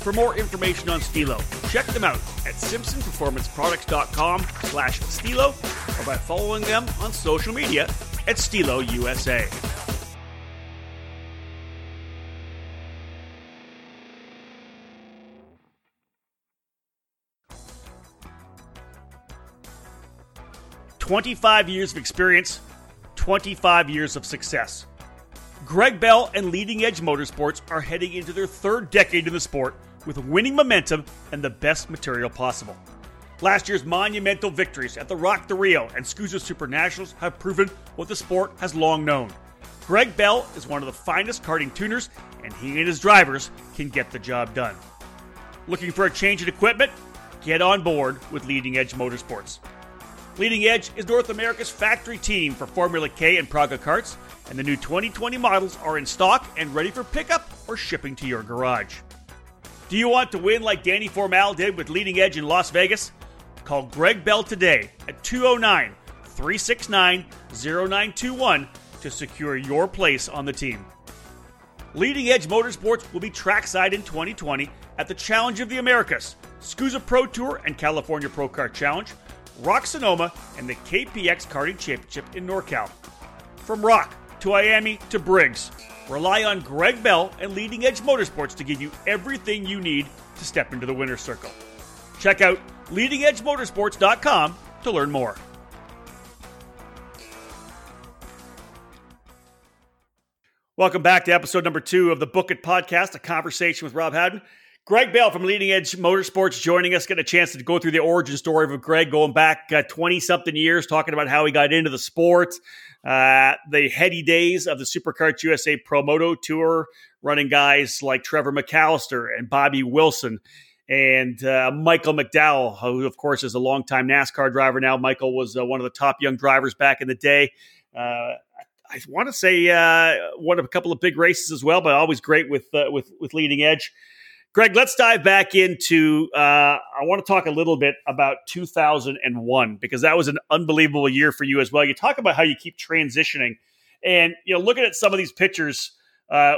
For more information on Stilo, check them out at simpsonperformanceproducts.com slash Stilo or by following them on social media at Stilo USA. Twenty-five years of experience, twenty-five years of success. Greg Bell and Leading Edge Motorsports are heading into their third decade in the sport with winning momentum and the best material possible. Last year's monumental victories at the ROK the RIO and SKUSA Super Nationals have proven what the sport has long known. Greg Bell is one of the finest karting tuners, and he and his drivers can get the job done. Looking for a change in equipment? Get on board with Leading Edge Motorsports. Leading Edge is North America's factory team for Formula K and Praga karts, and the new 2020 models are in stock and ready for pickup or shipping to your garage. Do you want to win like Danny Formal did with Leading Edge in Las Vegas? Call Greg Bell today at 209 369 0921 to secure your place on the team. Leading Edge Motorsports will be trackside in 2020 at the Challenge of the Americas, SKUSA Pro Tour and California ProKart Challenge, ROK Sonoma, and the KPX Karting Championship in NorCal. From ROK to Miami to Briggs, Rely on Greg Bell and Leading Edge Motorsports to give you everything you need to step into the winner's circle. Check out leadingedgemotorsports.com to learn more. Welcome back to episode number two of the Book It podcast, a conversation with Rob Howden. Greg Bell from Leading Edge Motorsports joining us, getting a chance to go through the origin story of Greg going back 20 uh, something years, talking about how he got into the sport, uh, the heady days of the SuperKarts USA Pro Moto Tour, running guys like Trevor McAllister and Bobby Wilson and uh, Michael McDowell, who, of course, is a longtime NASCAR driver now. Michael was uh, one of the top young drivers back in the day. Uh, I want to say uh, won a couple of big races as well, but always great with uh, with with leading edge. Greg, let's dive back into. Uh, I want to talk a little bit about 2001 because that was an unbelievable year for you as well. You talk about how you keep transitioning, and you know, looking at some of these pictures. Uh,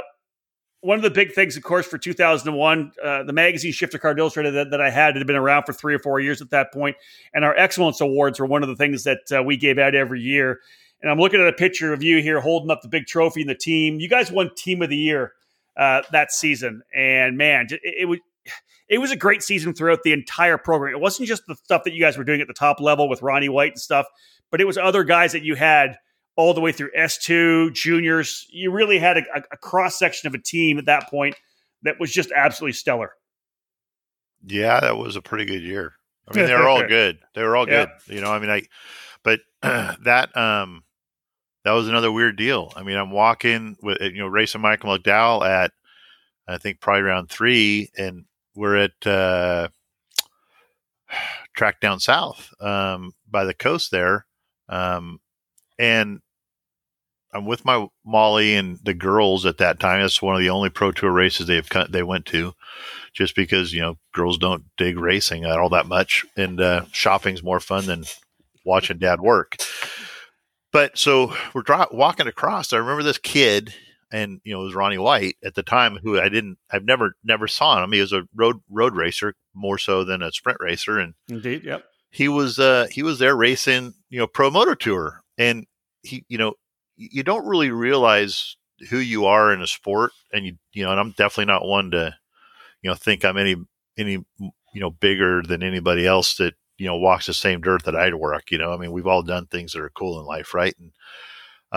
one of the big things, of course, for 2001, uh, the magazine Shifter Kart Illustrated that, that, I had had been around for three or four years at that point, and our excellence awards were one of the things that uh, we gave out every year. And I'm looking at a picture of you here holding up the big trophy in the team. You guys won Team of the Year uh, that season. And man, it, it was it was a great season throughout the entire program. It wasn't just the stuff that you guys were doing at the top level with Ronnie White and stuff, but it was other guys that you had all the way through S2, juniors. You really had a, a cross section of a team at that point that was just absolutely stellar. Yeah, that was a pretty good year. I mean, they were all good. They were all good. Yeah. You know, I mean, I, but that, um, that was another weird deal. I mean, I'm walking with you know racing Michael McDowell at I think probably around three, and we're at uh, track down south um, by the coast there, um, and I'm with my Molly and the girls at that time. That's one of the only pro tour races they've they went to, just because you know girls don't dig racing at all that much, and uh, shopping's more fun than watching dad work. But so we're dro- walking across. I remember this kid, and you know it was Ronnie White at the time, who I didn't, I've never, never saw him. He was a road road racer more so than a sprint racer, and indeed, yep. He was uh, he was there racing, you know, pro motor tour, and he, you know, you don't really realize who you are in a sport, and you you know, and I'm definitely not one to you know think I'm any any you know bigger than anybody else that you know walks the same dirt that I'd work. You know, I mean, we've all done things that are cool in life, right? And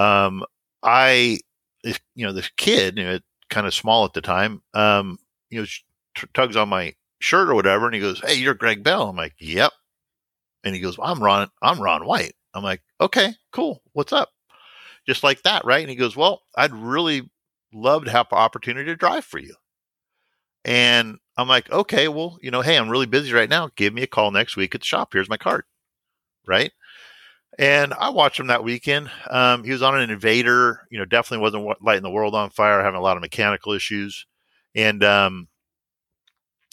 um, I, you know, this kid, you know, kind of small at the time, um, you know, tugs on my shirt or whatever, and he goes, "Hey, you're Greg Bell." I'm like, "Yep," and he goes, "I'm Ron. I'm Ron White." I'm like, "Okay, cool. What's up?" just like that, right? And he goes, Well, I'd really love to have the opportunity to drive for you. And I'm like, Okay, well, you know, hey, I'm really busy right now. Give me a call next week at the shop. Here's my card. Right. And I watched him that weekend. Um, he was on an invader, you know, definitely wasn't lighting the world on fire, having a lot of mechanical issues. And um,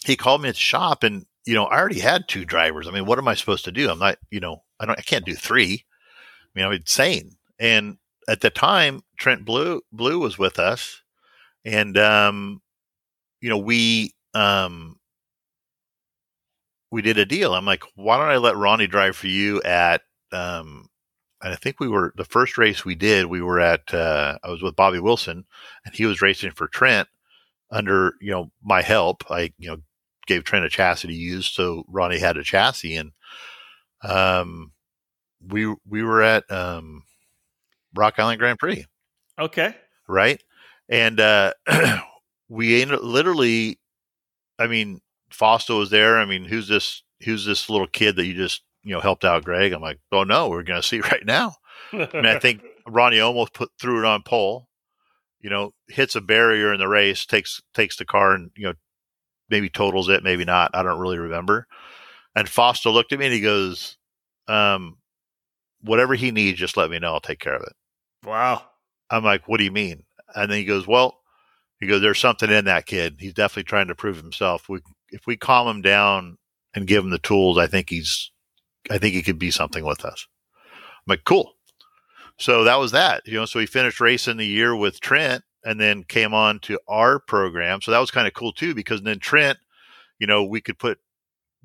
he called me at the shop and, you know, I already had two drivers. I mean, what am I supposed to do? I'm not, you know, I don't, I can't do three. I mean, I'm insane. And at the time, Trent Blue Blue was with us, and um, you know we um, we did a deal. I'm like, why don't I let Ronnie drive for you at? Um, and I think we were the first race we did. We were at uh, I was with Bobby Wilson, and he was racing for Trent under you know my help. I you know gave Trent a chassis to use, so Ronnie had a chassis, and um, we we were at um Rock Island Grand Prix. Okay. Right. And uh, we literally, I mean, Fausto was there. I mean, who's this? Who's this little kid that you just you know helped out, Greg? I'm like, oh no, we're going to see right now. Mean, I think Ronnie almost put threw it on pole. You know, hits a barrier in the race, takes takes the car, and you know, maybe totals it, maybe not. I don't really remember. And Fausto looked at me and he goes, um, "Whatever he needs, just let me know. I'll take care of it." Wow. I'm like, what do you mean? And then he goes, well, he goes, there's something in that kid. He's definitely trying to prove himself. We, if we calm him down and give him the tools, I think he's, I think he could be something with us. I'm like, cool. So that was that, you know, so he finished racing the year with Trent and then came on to our program. So that was kind of cool too, because then Trent, you know, we could put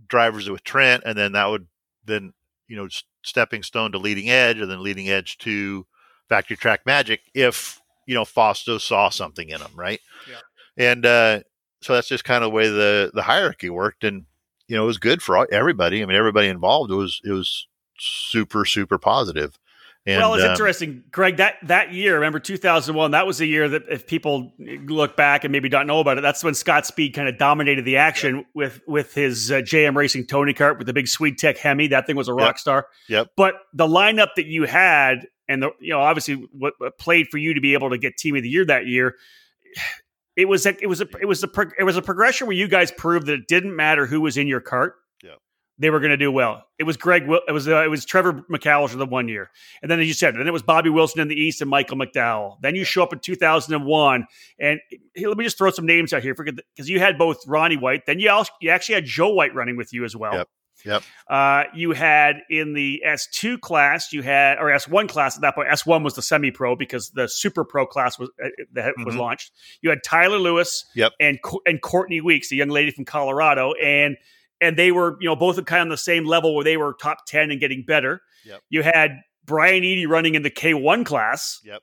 drivers with Trent and then that would then, you know, stepping stone to leading edge and then leading edge to factory track magic if you know Fausto saw something in them, right? Yeah. And uh, so that's just kind of the way the the hierarchy worked, and you know it was good for everybody. I mean, everybody involved. Was it was super super positive. And, well, it's um, interesting, Greg. That that year, remember 2001. That was the year that, if people look back and maybe don't know about it, that's when Scott Speed kind of dominated the action yeah. with with his uh, JM Racing Tony Kart with the big Swedetech Hemi. That thing was a rock yep. star. Yep. But the lineup that you had and the you know obviously what, what, played for you to be able to get team of the year that year it was a, it was a it was a it was a progression where you guys proved that it didn't matter who was in your cart they were going to do well it was greg it was uh, it was trevor mcallister the one year and then as you said then it was bobby wilson in the east and michael mcdowell then you show up in 2001 and hey, let me just throw some names out here because you had both ronnie white then you also you actually had joe white running with you as well yep. Yep. Uh, you had in the S2 class, you had, or S1 class at that point, S1 was the semi pro because the super pro class was uh, that mm-hmm. was launched. You had Tyler Lewis yep. and, and Courtney Weeks, a young lady from Colorado. And, and they were, you know, both kind of on the same level where they were top 10 and getting better. Yep. You had Brian Eady running in the K1 class. Yep.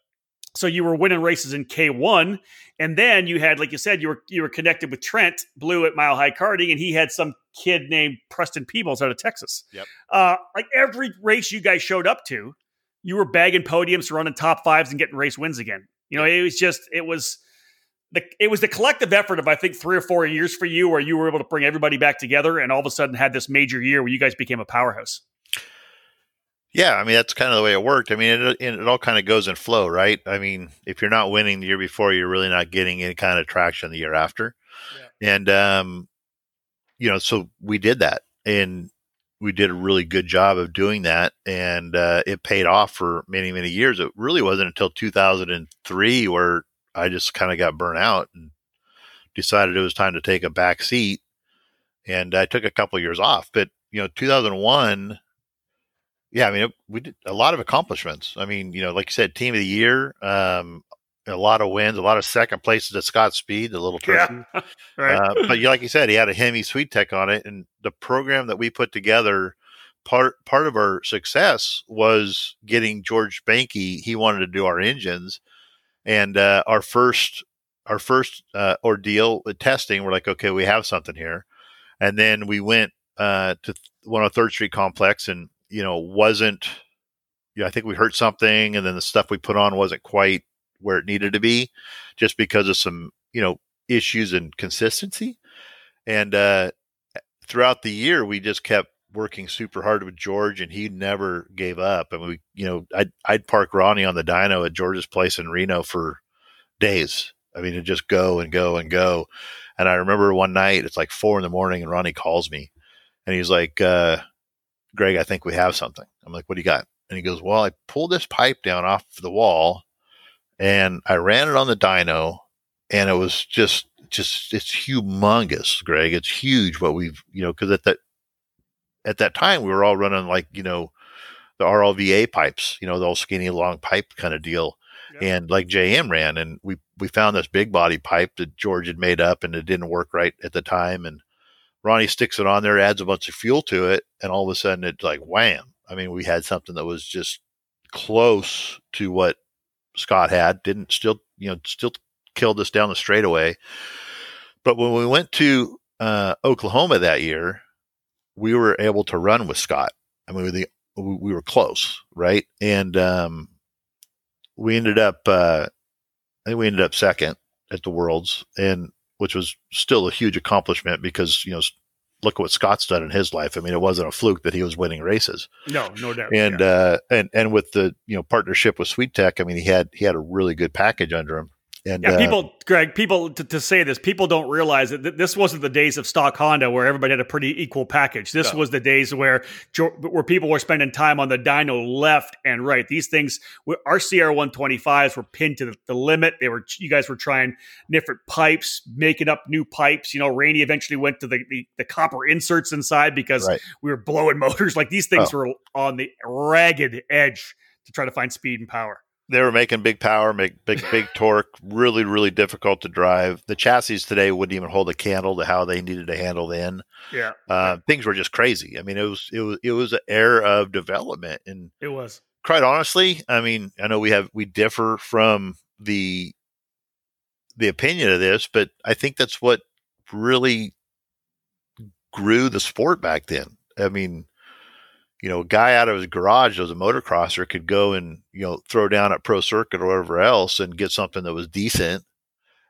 So you were winning races in K1, and then you had, like you said, you were you were connected with Trent Blue at Mile High Karting, and he had some kid named Preston Peebles out of Texas. Yep. Uh, like every race you guys showed up to, you were bagging podiums, running top fives, and getting race wins again. You know, it was just it was the it was the collective effort of I think three or four years for you, where you were able to bring everybody back together, and all of a sudden had this major year where you guys became a powerhouse. Yeah, I mean that's kind of the way it worked. I mean, it, it all kind of goes in flow, right? I mean, if you're not winning the year before, you're really not getting any kind of traction the year after. Yeah. And um, you know, so we did that, and we did a really good job of doing that, and uh, it paid off for many, many years. It really wasn't until 2003 where I just kind of got burnt out and decided it was time to take a back seat, and I took a couple of years off. But you know, 2001 yeah, I mean, it, we did a lot of accomplishments. I mean, you know, like you said, team of the year, um, a lot of wins, a lot of second places at Scott Speed, the little turkey. Yeah. right. Uh, but like you said, he had a Hemi Swedetech on it, and the program that we put together, part part of our success was getting George Banky. He wanted to do our engines, and uh, our first our first uh, ordeal testing, we're like, okay, we have something here, and then we went uh, to one of Third Street Complex and you know, wasn't, you know, I think we heard something and then the stuff we put on wasn't quite where it needed to be just because of some, you know, issues and consistency. And uh, throughout the year, we just kept working super hard with George and he never gave up. And we, you know, I'd, I'd park Ronnie on the dyno at George's place in Reno for days. I mean, to just go and go and go. And I remember one night, it's like four in the morning, and Ronnie calls me and he's like, uh, Greg, I think we have something. I'm like, what do you got? And he goes, well, I pulled this pipe down off the wall and I ran it on the dyno and it was just, just, it's humongous, Greg. It's huge what we've, you know, cause at that, at that time we were all running like, you know, the RLVA pipes, you know, the old skinny long pipe kind of deal. Yeah. And like JM ran and we, we found this big body pipe that George had made up and it didn't work right at the time. And Ronnie sticks it on there, adds a bunch of fuel to it, and all of a sudden it's like wham. I mean, we had something that was just close to what Scott had. Didn't still, you know, still killed us down the straightaway. But when we went to uh, Oklahoma that year, we were able to run with Scott. I mean, we, the, we were close, right? And um, we ended up, uh, I think we ended up second at the Worlds, and which was still a huge accomplishment because you know look at what Scott's done in his life. I mean, it wasn't a fluke that he was winning races. No, no doubt. And yeah. uh, and and with the you know partnership with Swedetech, I mean, he had he had a really good package under him. And yeah, uh, people, Greg, people to, to, say this, people don't realize that th- this wasn't the days of stock Honda where everybody had a pretty equal package. This no. was the days where where people were spending time on the dyno left and right. These things, our CR one twenty fives were pinned to the, the, limit. They were, you guys were trying different pipes, making up new pipes. You know, Rainey eventually went to the the, the copper inserts inside because right. we were blowing motors. Like these things oh. were on the ragged edge to try to find speed and power they were making big power, make big big torque, really really difficult to drive. The chassis today wouldn't even hold a candle to how they needed to handle then. Yeah, uh, things were just crazy. I mean, it was it was it was an era of development, and it was quite honestly. I mean, I know we have we differ from the the opinion of this, but I think that's what really grew the sport back then. I mean, you know, a guy out of his garage that was a motocrosser could go and, you know, throw down at pro circuit or whatever else and get something that was decent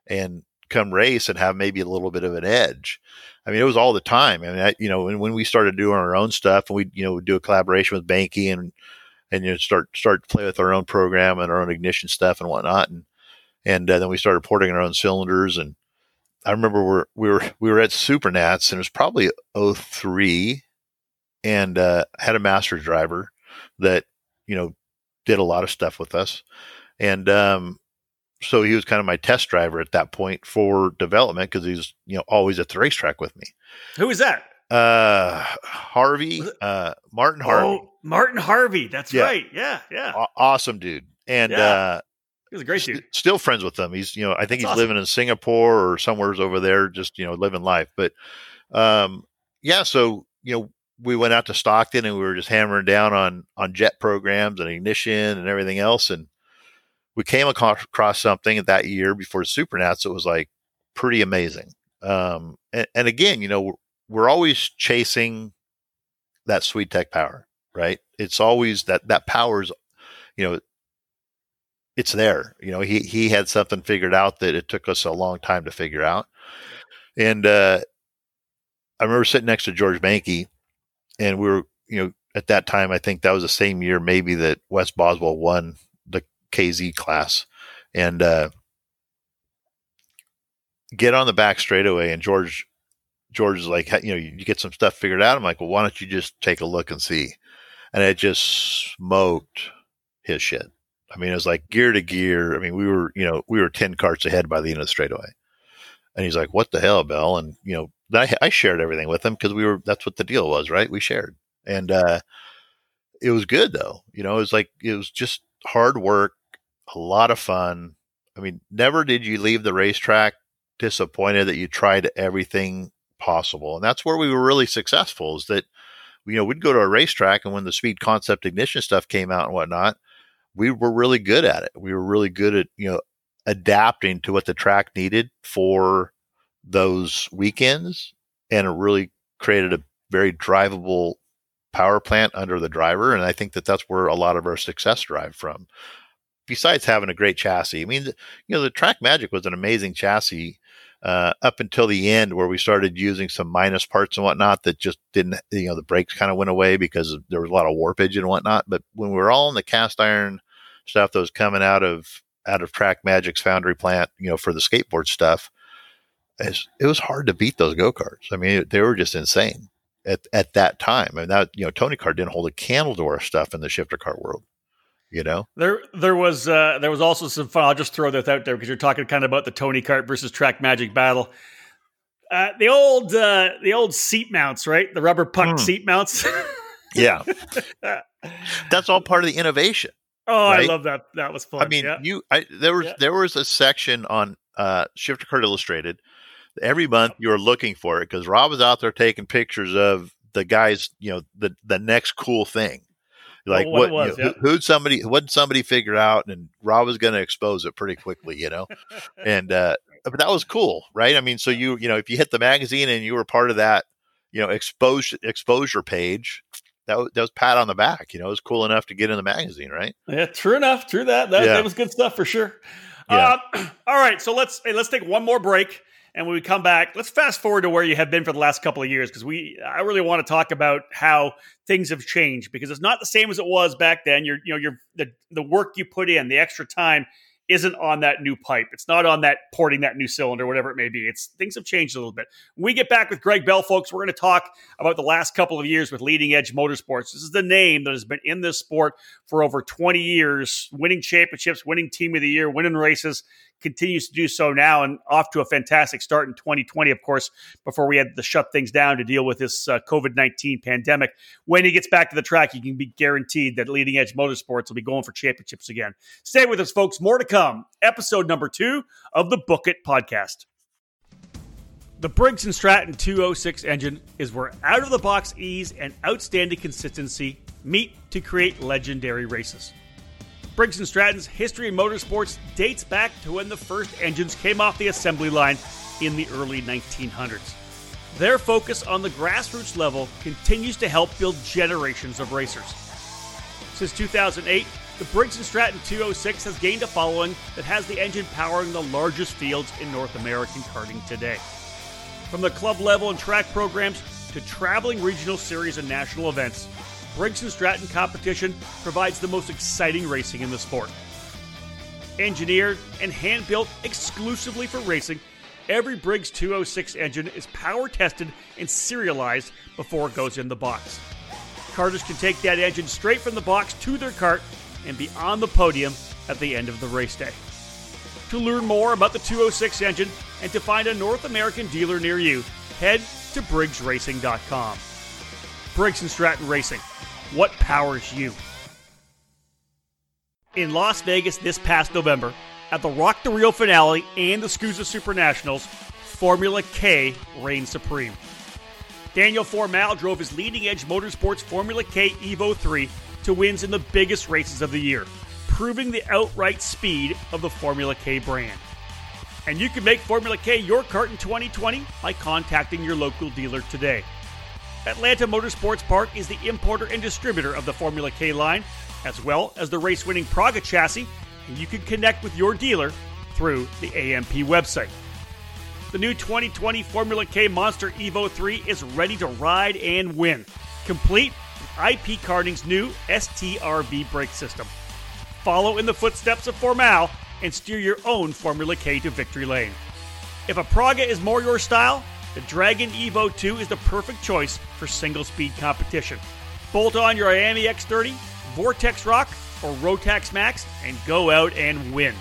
and come race and have maybe a little bit of an edge. I mean, it was all the time. I mean, I, you know, when, when we started doing our own stuff and we, you know, do a collaboration with Banky and, and, you know, start, start to play with our own program and our own ignition stuff and whatnot. And, and uh, then we started porting our own cylinders. And I remember we're, we were, we were at Supernats and it was probably 03 and uh, had a master driver that you know did a lot of stuff with us, and um, so he was kind of my test driver at that point for development because he's you know always at the racetrack with me. Who is that? Uh, Harvey, uh, Martin Harvey. Oh, Martin Harvey. That's yeah. right. Yeah, yeah. A- awesome dude, and yeah. uh, he's a great dude. St- still friends with him. He's you know I think That's he's awesome. living in Singapore or somewhere's over there, just you know living life. But um, yeah, so you know we went out to Stockton and we were just hammering down on on jet programs and ignition and everything else. And we came across something that year before Supernats that was like pretty amazing. Um, and, and again, you know, we're, we're always chasing that Swedetech power, right? It's always that that power's, you know, it's there. You know, he he had something figured out that it took us a long time to figure out. And uh, I remember sitting next to George Banky and we were, you know, at that time, I think that was the same year maybe that Wes Boswell won the KZ class, and uh, get on the back straightaway, and George George is like, you know, you get some stuff figured out. I'm like, well, why don't you just take a look and see? And it just smoked his shit. I mean, it was like gear to gear. I mean, we were, you know, we were 10 carts ahead by the end of the straightaway. And he's like, what the hell, Bell? And, you know, I, I shared everything with him because we were, that's what the deal was, right? We shared. And, uh, it was good though. You know, it was like, it was just hard work, a lot of fun. I mean, never did you leave the racetrack disappointed that you tried everything possible. And that's where we were really successful is that, you know, we'd go to a racetrack and when the speed concept ignition stuff came out and whatnot, we were really good at it. We were really good at, you know, adapting to what the track needed for those weekends. And it really created a very drivable power plant under the driver. And I think that that's where a lot of our success derived from. Besides having a great chassis, I mean, you know, the Track Magic was an amazing chassis uh, up until the end where we started using some minus parts and whatnot that just didn't, you know, the brakes kind of went away because there was a lot of warpage and whatnot. But when we were all in the cast iron stuff that was coming out of out of Track Magic's foundry plant, you know, for the skateboard stuff, it was hard to beat those go karts. I mean, they were just insane at at that time. I mean, that you know, Tony Kart didn't hold a candle to our stuff in the shifter kart world you know there there was uh, there was also some fun i'll just throw this out there because you're talking kind of about the tony kart versus track magic battle uh, the old uh, the old seat mounts right the rubber puck mm. seat mounts yeah that's all part of the innovation oh right? i love that that was fun i mean yeah. you I, there was yeah. there was a section on uh, shifter kart illustrated every month you were looking for it because rob was out there taking pictures of the guys you know the the next cool thing. Like oh, what, what was, you know, yeah. who, would somebody what somebody figure out and rob was going to expose it pretty quickly you know? And uh but that was cool right? I mean so you you know if you hit the magazine and you were part of that you know exposure exposure page that was, that was pat on the back you know? It was cool enough to get in the magazine right? Yeah true enough true that that, yeah. that was good stuff for sure. Yeah. Uh, all right so let's hey, let's take one more break and when we come back, let's fast forward to where you have been for the last couple of years because we I really want to talk about how things have changed because it's not the same as it was back then. You're you know you're the the work you put in, the extra time isn't on that new pipe. It's not on that porting that new cylinder, whatever it may be. It's things have changed a little bit. When we get back with Greg Bell, folks, we're going to talk about the last couple of years with Leading Edge Motorsports. This is the name that has been in this sport for over 20 years, winning championships, winning team of the year, winning races continues to do so now and off to a fantastic start in 2020, of course, before we had to shut things down to deal with this uh, COVID 19 pandemic. When he gets back to the track, you can be guaranteed that Leading Edge Motorsports will be going for championships again. Stay with us, folks. More to come. Episode number two of the Book It podcast. The Briggs & Stratton 206 engine is where out of the box ease and outstanding consistency meet to create legendary races. Briggs & Stratton's history in motorsports dates back to when the first engines came off the assembly line in the early 1900s. Their focus on the grassroots level continues to help build generations of racers. Since 2008, the Briggs & Stratton 206 has gained a following that has the engine powering the largest fields in North American karting today. From the club level and track programs to traveling regional series and national events, Briggs & Stratton competition provides the most exciting racing in the sport. Engineered and hand built exclusively for racing, every Briggs 206 engine is power tested and serialized before it goes in the box. Karters can take that engine straight from the box to their cart and be on the podium at the end of the race day. To learn more about the 206 engine and to find a North American dealer near you, head to briggsracing.com. Briggs & Stratton Racing what powers you? In Las Vegas this past November, at the ROK the RIO finale and the SKUSA Super Nationals, Formula K reigned supreme. Daniel Formal drove his leading edge motorsports Formula K Evo 3 to wins in the biggest races of the year, proving the outright speed of the Formula K brand. And you can make Formula K your cart in 2020 by contacting your local dealer today. Atlanta Motorsports Park is the importer and distributor of the Formula K line, as well as the race winning Praga chassis, and you can connect with your dealer through the AMP website. The new 2020 Formula K Monster Evo 3 is ready to ride and win, complete with IP Karting's new STRV brake system. Follow in the footsteps of Formal and steer your own Formula K to victory lane. If a Praga is more your style, the Dragon Evo 2 is the perfect choice for single speed competition. Bolt on your IAME X30, Vortex ROK, or Rotax Max and go out and win.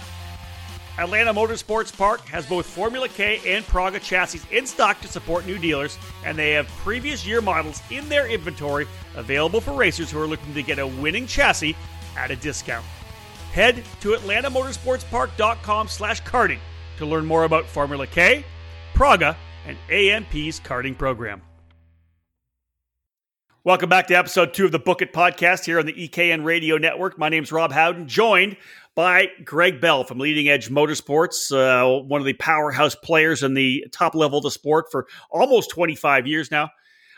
Atlanta Motorsports Park has both Formula K and Praga chassis in stock to support new dealers, and they have previous year models in their inventory available for racers who are looking to get a winning chassis at a discount. Head to atlantamotorsportspark.com slash karting to learn more about Formula K, Praga, and AMP's karting program. Welcome back to episode two of the Book It podcast here on the EKN Radio Network. My name is Rob Howden, joined by Greg Bell from Leading Edge Motorsports, uh, one of the powerhouse players in the top level of the sport for almost 25 years now.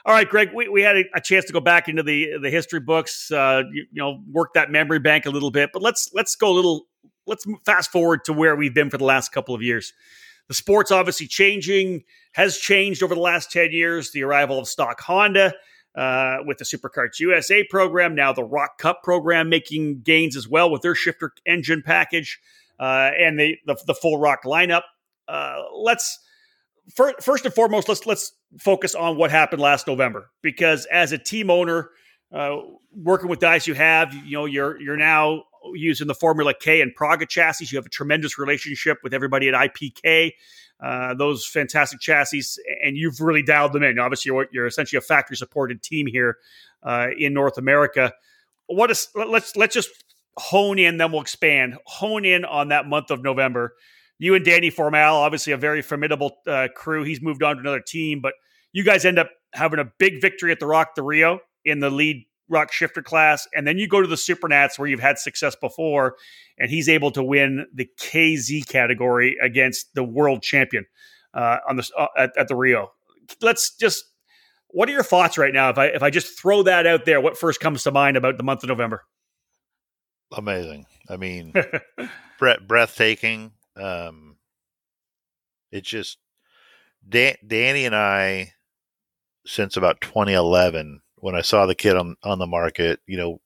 All right, Greg, we, we had a, a chance to go back into the the history books, uh, you, you know, work that memory bank a little bit, but let's let's go a little let's fast forward to where we've been for the last couple of years. The sport's obviously changing, has changed over the last 10 years. The arrival of stock Honda, uh, with the Superkarts USA program, now the ROK Cup program making gains as well with their shifter engine package uh, and the, the, the full ROK lineup. Uh, let's first and foremost let's let's focus on what happened last November because as a team owner, uh, working with dice you have, you know you're you're now using the Formula K and Praga chassis. You have a tremendous relationship with everybody at IPK. Uh, those fantastic chassis, and you've really dialed them in. Obviously, you're, you're essentially a factory supported team here uh, in North America. What is let's let's just hone in, then we'll expand. Hone in on that month of November. You and Danny Formal, obviously a very formidable uh, crew. He's moved on to another team, but you guys end up having a big victory at the ROK the RIO in the lead ROK shifter class, and then you go to the Supernats where you've had success before, and he's able to win the KZ category against the world champion uh, on the uh, at, at, the Rio. Let's just. What are your thoughts right now? If I if I just throw that out there, what first comes to mind about the month of November? Amazing. I mean, breathtaking. Um, it's just Dan, Danny and I since about 2011 when I saw the kid on on the market, you know,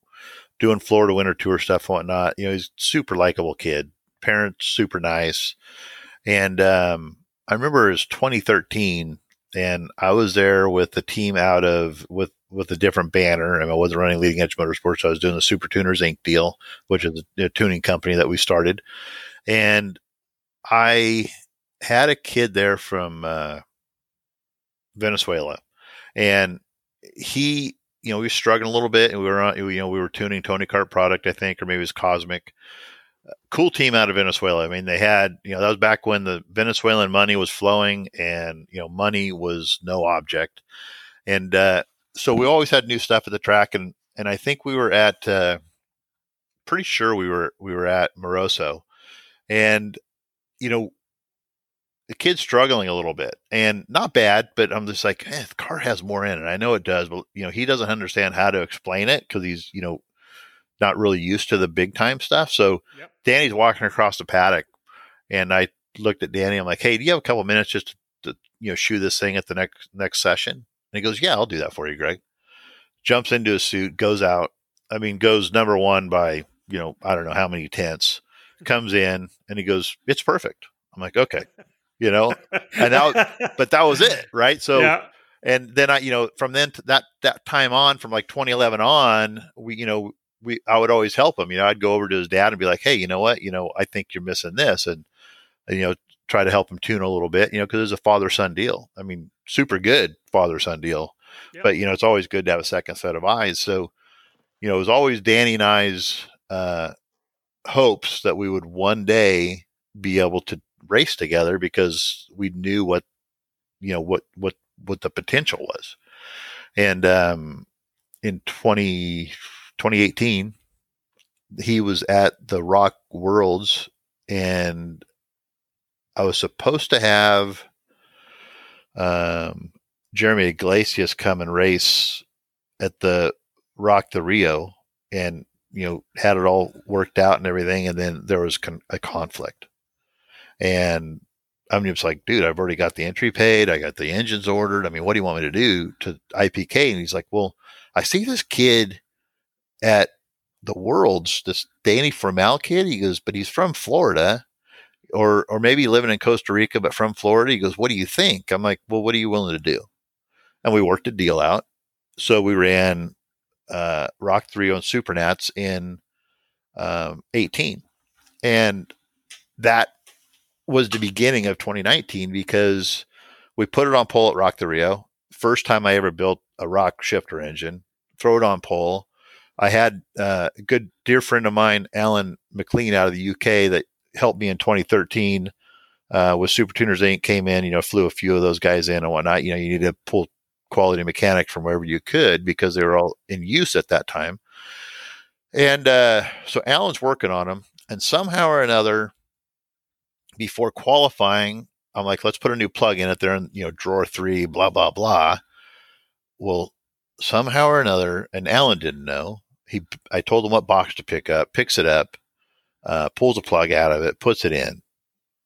doing Florida Winter Tour stuff and whatnot. You know, he's super likable kid. Parents super nice, and um, I remember it was 2013, and I was there with the team out of with with a different banner. I, mean, I wasn't running Leading Edge Motorsports. So I was doing the Super Tuners Inc. deal, which is a, tuning company that we started, and I had a kid there from uh, Venezuela, and he, you know, he was struggling a little bit, and we were on, you know, we were tuning Tony Kart product, I think, or maybe it was Kosmic. Cool team out of Venezuela. I mean, they had, you know, that was back when the Venezuelan money was flowing, and you know, money was no object, and uh, so we always had new stuff at the track, and and I think we were at, uh, pretty sure we were we were at Moroso, and you know, the kid's struggling a little bit and not bad, but I'm just like, eh, the car has more in it. I know it does, but you know, he doesn't understand how to explain it because he's, you know, not really used to the big time stuff. So yep. Danny's walking across the paddock and I looked at Danny. I'm like, Hey, do you have a couple minutes just to, to you know, shoe this thing at the next, next session? And he goes, yeah, I'll do that for you, Greg. Jumps into a suit, goes out. I mean, goes number one by, you know, I don't know how many tenths comes in and he goes, it's perfect. I'm like, okay you know, and that, but that was it, right? So, yeah. and then I, you know, from then that that time on, from like 2011 on, we, you know, we I would always help him. You know, I'd go over to his dad and be like, hey, you know what, you know, I think you're missing this, and, and you know, try to help him tune a little bit, you know, because it's a father son deal. I mean, super good father son deal, yep. but you know, it's always good to have a second set of eyes. So, you know, it was always Danny and I's uh, hopes that we would one day be able to race together because we knew what you know what what what the potential was. And um in 20 2018 he was at the ROK worlds and i was supposed to have um jeremy iglesias come and race at the ROK the RIO and you know had it all worked out and everything. And then there was con- a conflict and I'm just like, dude, I've already got the entry paid. I got the engines ordered. I mean, what do you want me to do to IPK? And he's like, well, I see this kid at the Worlds, this Danny Formal kid. He goes, but he's from Florida, or or maybe living in Costa Rica, but from Florida. He goes, what do you think? I'm like, well, what are you willing to do? And we worked a deal out. So we ran uh, Rock 3 on Supernats in um, 18. And that was the beginning of 2019 because we put it on pole at ROK the RIO. First time I ever built a ROK shifter engine, throw it on pole. I had uh, a good dear friend of mine, Alan McLean, out of the UK, that helped me in 2013 uh, with Super Tuners Inc. Came in, you know, flew a few of those guys in and whatnot. You know, you need to pull quality mechanics from wherever you could because they were all in use at that time. And uh, so Alan's working on them, and somehow or another, before qualifying, I'm like, let's put a new plug in it there, and you know, drawer three, blah blah blah. Well, somehow or another, and Alan didn't know. He, I told him what box to pick up, picks it up, uh, pulls a plug out of it, puts it in.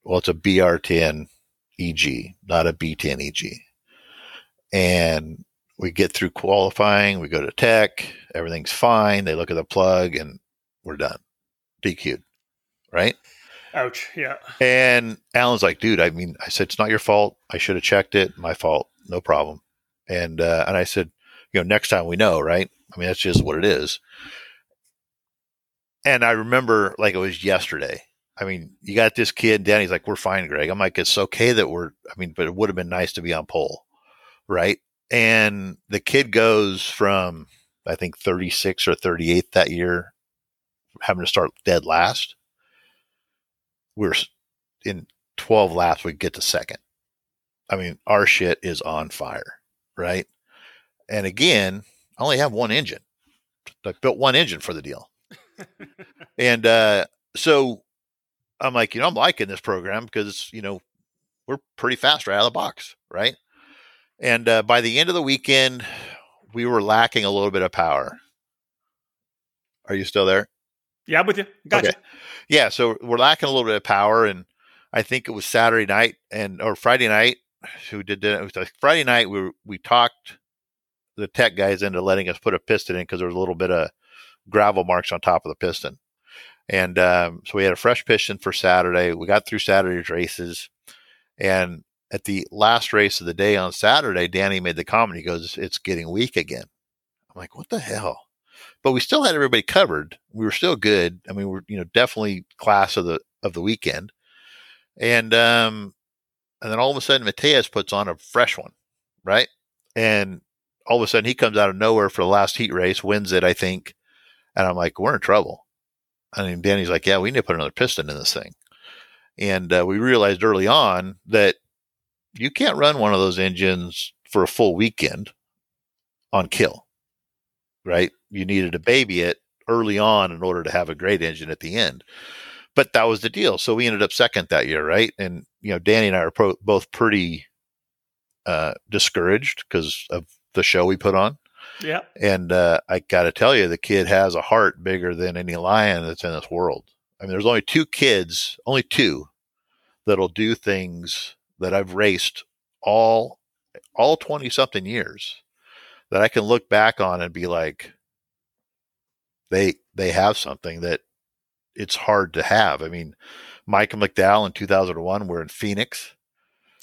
Well, it's a BR10 EG, not a B10 EG. And we get through qualifying, we go to tech, everything's fine. They look at the plug and we're done. DQ'd. Right? Ouch. Yeah. And Alan's like, dude, I mean, I said, it's not your fault. I should have checked it. My fault. No problem. And, uh, and I said, you know, next time we know, right? I mean, that's just what it is. And I remember like it was yesterday. I mean, you got this kid, Danny's like, we're fine, Greg. I'm like, it's okay that we're, I mean, but it would have been nice to be on pole right? And the kid goes from, I think, 36 or 38 that year, having to start dead last. We're in 12 laps, we get to second. I mean, our shit is on fire, right? And again, I only have one engine. I built one engine for the deal. and uh, so I'm like, you know, I'm liking this program because, you know, we're pretty fast right out of the box, right? And uh, by the end of the weekend, we were lacking a little bit of power. Are you still there? Yeah, I'm with you. Gotcha. Okay. Yeah, so we're lacking a little bit of power, and I think it was Saturday night and or Friday night. Who did that? It was like Friday night. We we talked the tech guys into letting us put a piston in because there was a little bit of gravel marks on top of the piston, and um, so we had a fresh piston for Saturday. We got through Saturday's races, and at the last race of the day on Saturday, Danny made the comment. He goes, "It's getting weak again." I'm like, "What the hell?" But we still had everybody covered. We were still good. I mean, we're you know definitely class of the of the weekend, and um, and then all of a sudden, Mateus puts on a fresh one, right? And all of a sudden, he comes out of nowhere for the last heat race, wins it, I think, and I'm like, "We're in trouble." I mean, Danny's like, "Yeah, we need to put another piston in this thing." And uh, we realized early on that you can't run one of those engines for a full weekend on kill, right? You needed to baby it early on in order to have a great engine at the end. But that was the deal. So we ended up second that year, right? And you know, Danny and I are pro- both pretty uh, discouraged because of the show we put on. Yeah. And uh, I got to tell you, the kid has a heart bigger than any lion that's in this world. I mean, there's only two kids, only two, that'll do things that I've raced all all 20 something years that I can look back on and be like they they have something that it's hard to have. I mean, Michael McDowell in 2001 we're in Phoenix.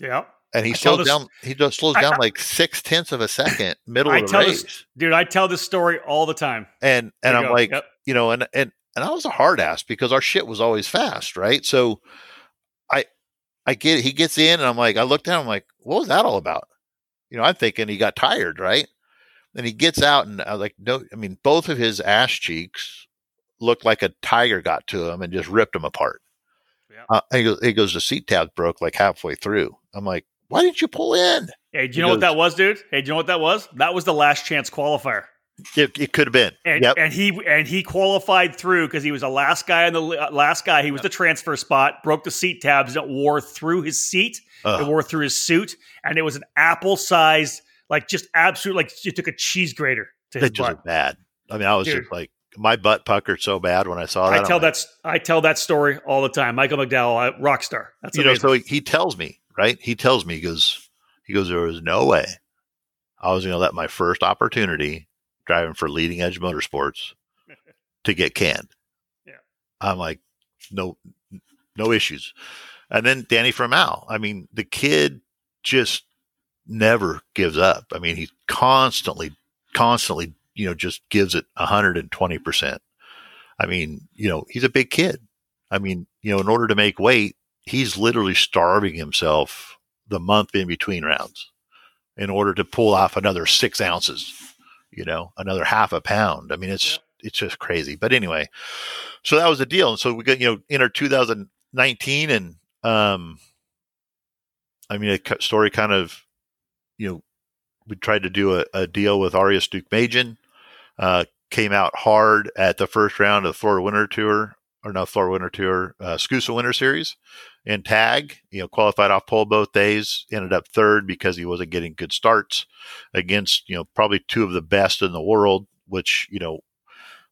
Yeah. And he I slows down. He just slows down I, like six tenths of a second, middle I of the race. This, dude, I tell this story all the time. And and I'm go. like, yep. you know, and and and I was a hard ass because our shit was always fast, right? So I I get he gets in and I'm like, I look down, I'm like, what was that all about? You know, I'm thinking he got tired, right? And he gets out and I like, no, I mean, both of his ass cheeks looked like a tiger got to him and just ripped him apart. Yeah. Uh, he, goes, he goes, the seat tab broke like halfway through. I'm like, why didn't you pull in? Hey, do you he know goes, what that was, dude? Hey, do you know what that was? That was the last chance qualifier. It, it could have been, and, yep. and he and he qualified through because he was the last guy in the uh, last guy. He was the transfer spot, broke the seat tabs, it wore through his seat, Ugh. it wore through his suit, and it was an apple sized, like just absolute, like you took a cheese grater to his butt. bad. I mean, I was Dude. just like my butt puckered so bad when I saw that. I tell that I tell that story all the time. Michael McDowell, rock star. That's you amazing. know. So he, he tells me, right? He tells me, he goes, he goes, there was no way I was going to let my first opportunity driving for Leading Edge Motorsports to get canned. Yeah. I'm like, no, no issues. And then Danny Formal. I mean, the kid just never gives up. I mean, he constantly, constantly, you know, just gives it 120%. I mean, you know, he's a big kid. I mean, you know, in order to make weight, he's literally starving himself the month in between rounds in order to pull off another six ounces, you know, another half a pound. I mean, it's, it's just crazy. But anyway, so that was the deal. And so we got, you know, in our 2019 and, um, I mean, a story kind of, you know, we tried to do a, a deal with Arias Deukmejian, uh, came out hard at the first round of the Florida Winter Tour, or not Florida Winter Tour, uh, SKUSA Winter Series in tag. You know, qualified off pole both days, ended up third because he wasn't getting good starts against, you know, probably two of the best in the world, which, you know,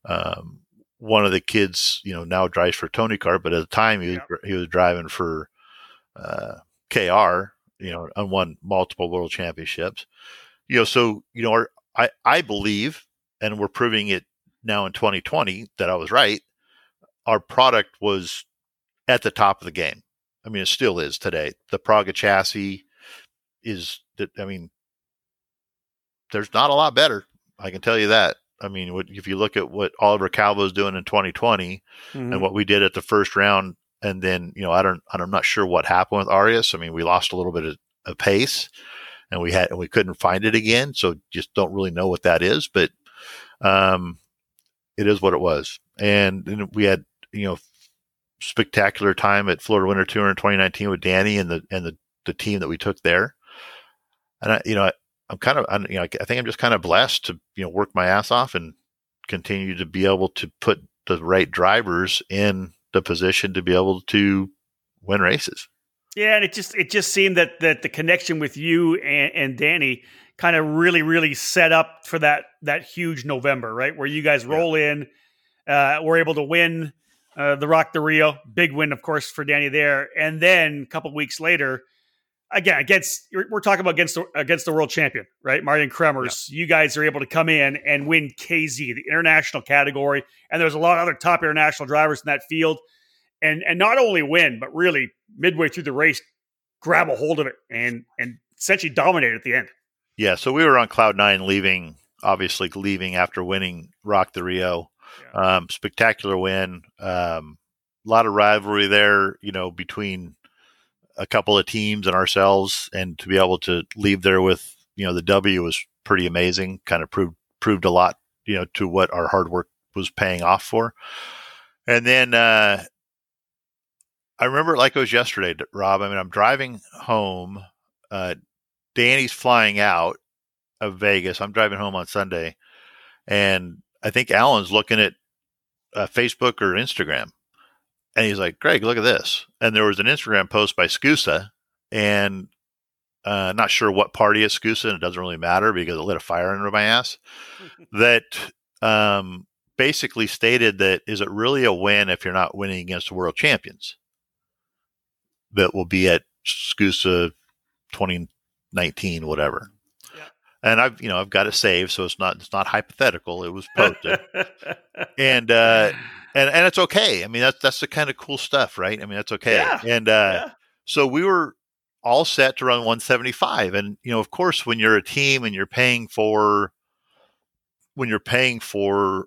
um, one of the kids, you know, now drives for Tony Kart, but at the time he was, he was driving for uh, KR, you know, and won multiple world championships. You know, so you know, our, I I believe, and we're proving it now in 2020 that I was right. Our product was at the top of the game. I mean, it still is today. The Praga chassis is that. I mean, there's not a lot better. I can tell you that. I mean, if you look at what Oliver Calvo is doing in 2020 mm-hmm. and what we did at the first round, and then you know, I don't, I'm not sure what happened with Arias. I mean, we lost a little bit of, of pace, and we had, and we couldn't find it again. So just don't really know what that is, but um, it is what it was. And, we had, you know, spectacular time at Florida Winter Tour in 2019 with Danny and the and the, the team that we took there. And I, you know, I, I'm kind of, I'm, you know, I think I'm just kind of blessed to, you know, work my ass off and continue to be able to put the right drivers in the position to be able to win races. Yeah, and it just it just seemed that that the connection with you and, and Danny kind of really really set up for that that huge November, right? Where you guys roll yeah. in, uh, we're able to win uh, the ROK the RIO, big win, of course, for Danny there, and then a couple weeks later, again against we're talking about against the, against the world champion, right? Marijn Kremers. Yeah. You guys are able to come in and win KZ, the international category, and there's a lot of other top international drivers in that field, and and not only win, but really midway through the race, grab a hold of it and and essentially dominate at the end. Yeah, so we were on cloud nine, leaving obviously leaving after winning ROK the RIO. Yeah. Um, spectacular win. Um, a lot of rivalry there, you know, between a couple of teams and ourselves, and to be able to leave there with you know the W was pretty amazing. Kind of proved proved a lot, you know, to what our hard work was paying off for. And then uh, I remember it like it was yesterday, Rob. I mean, I'm driving home. Uh, Danny's flying out of Vegas. I'm driving home on Sunday, and I think Alan's looking at uh, Facebook or Instagram, and he's like, Greg, look at this. And there was an Instagram post by SKUSA, and uh, not sure what party is SKUSA, and it doesn't really matter because it lit a fire under my ass. that um, basically stated that is it really a win if you're not winning against the world champions that will be at SKUSA 2019, whatever. And I've you know I've got it saved, so it's not it's not hypothetical. It was posted, and uh, and and it's okay. I mean, that's that's the kind of cool stuff, right? I mean, that's okay. Yeah. And uh, yeah. so we were all set to run 175, and you know, of course, when you're a team and you're paying for when you're paying for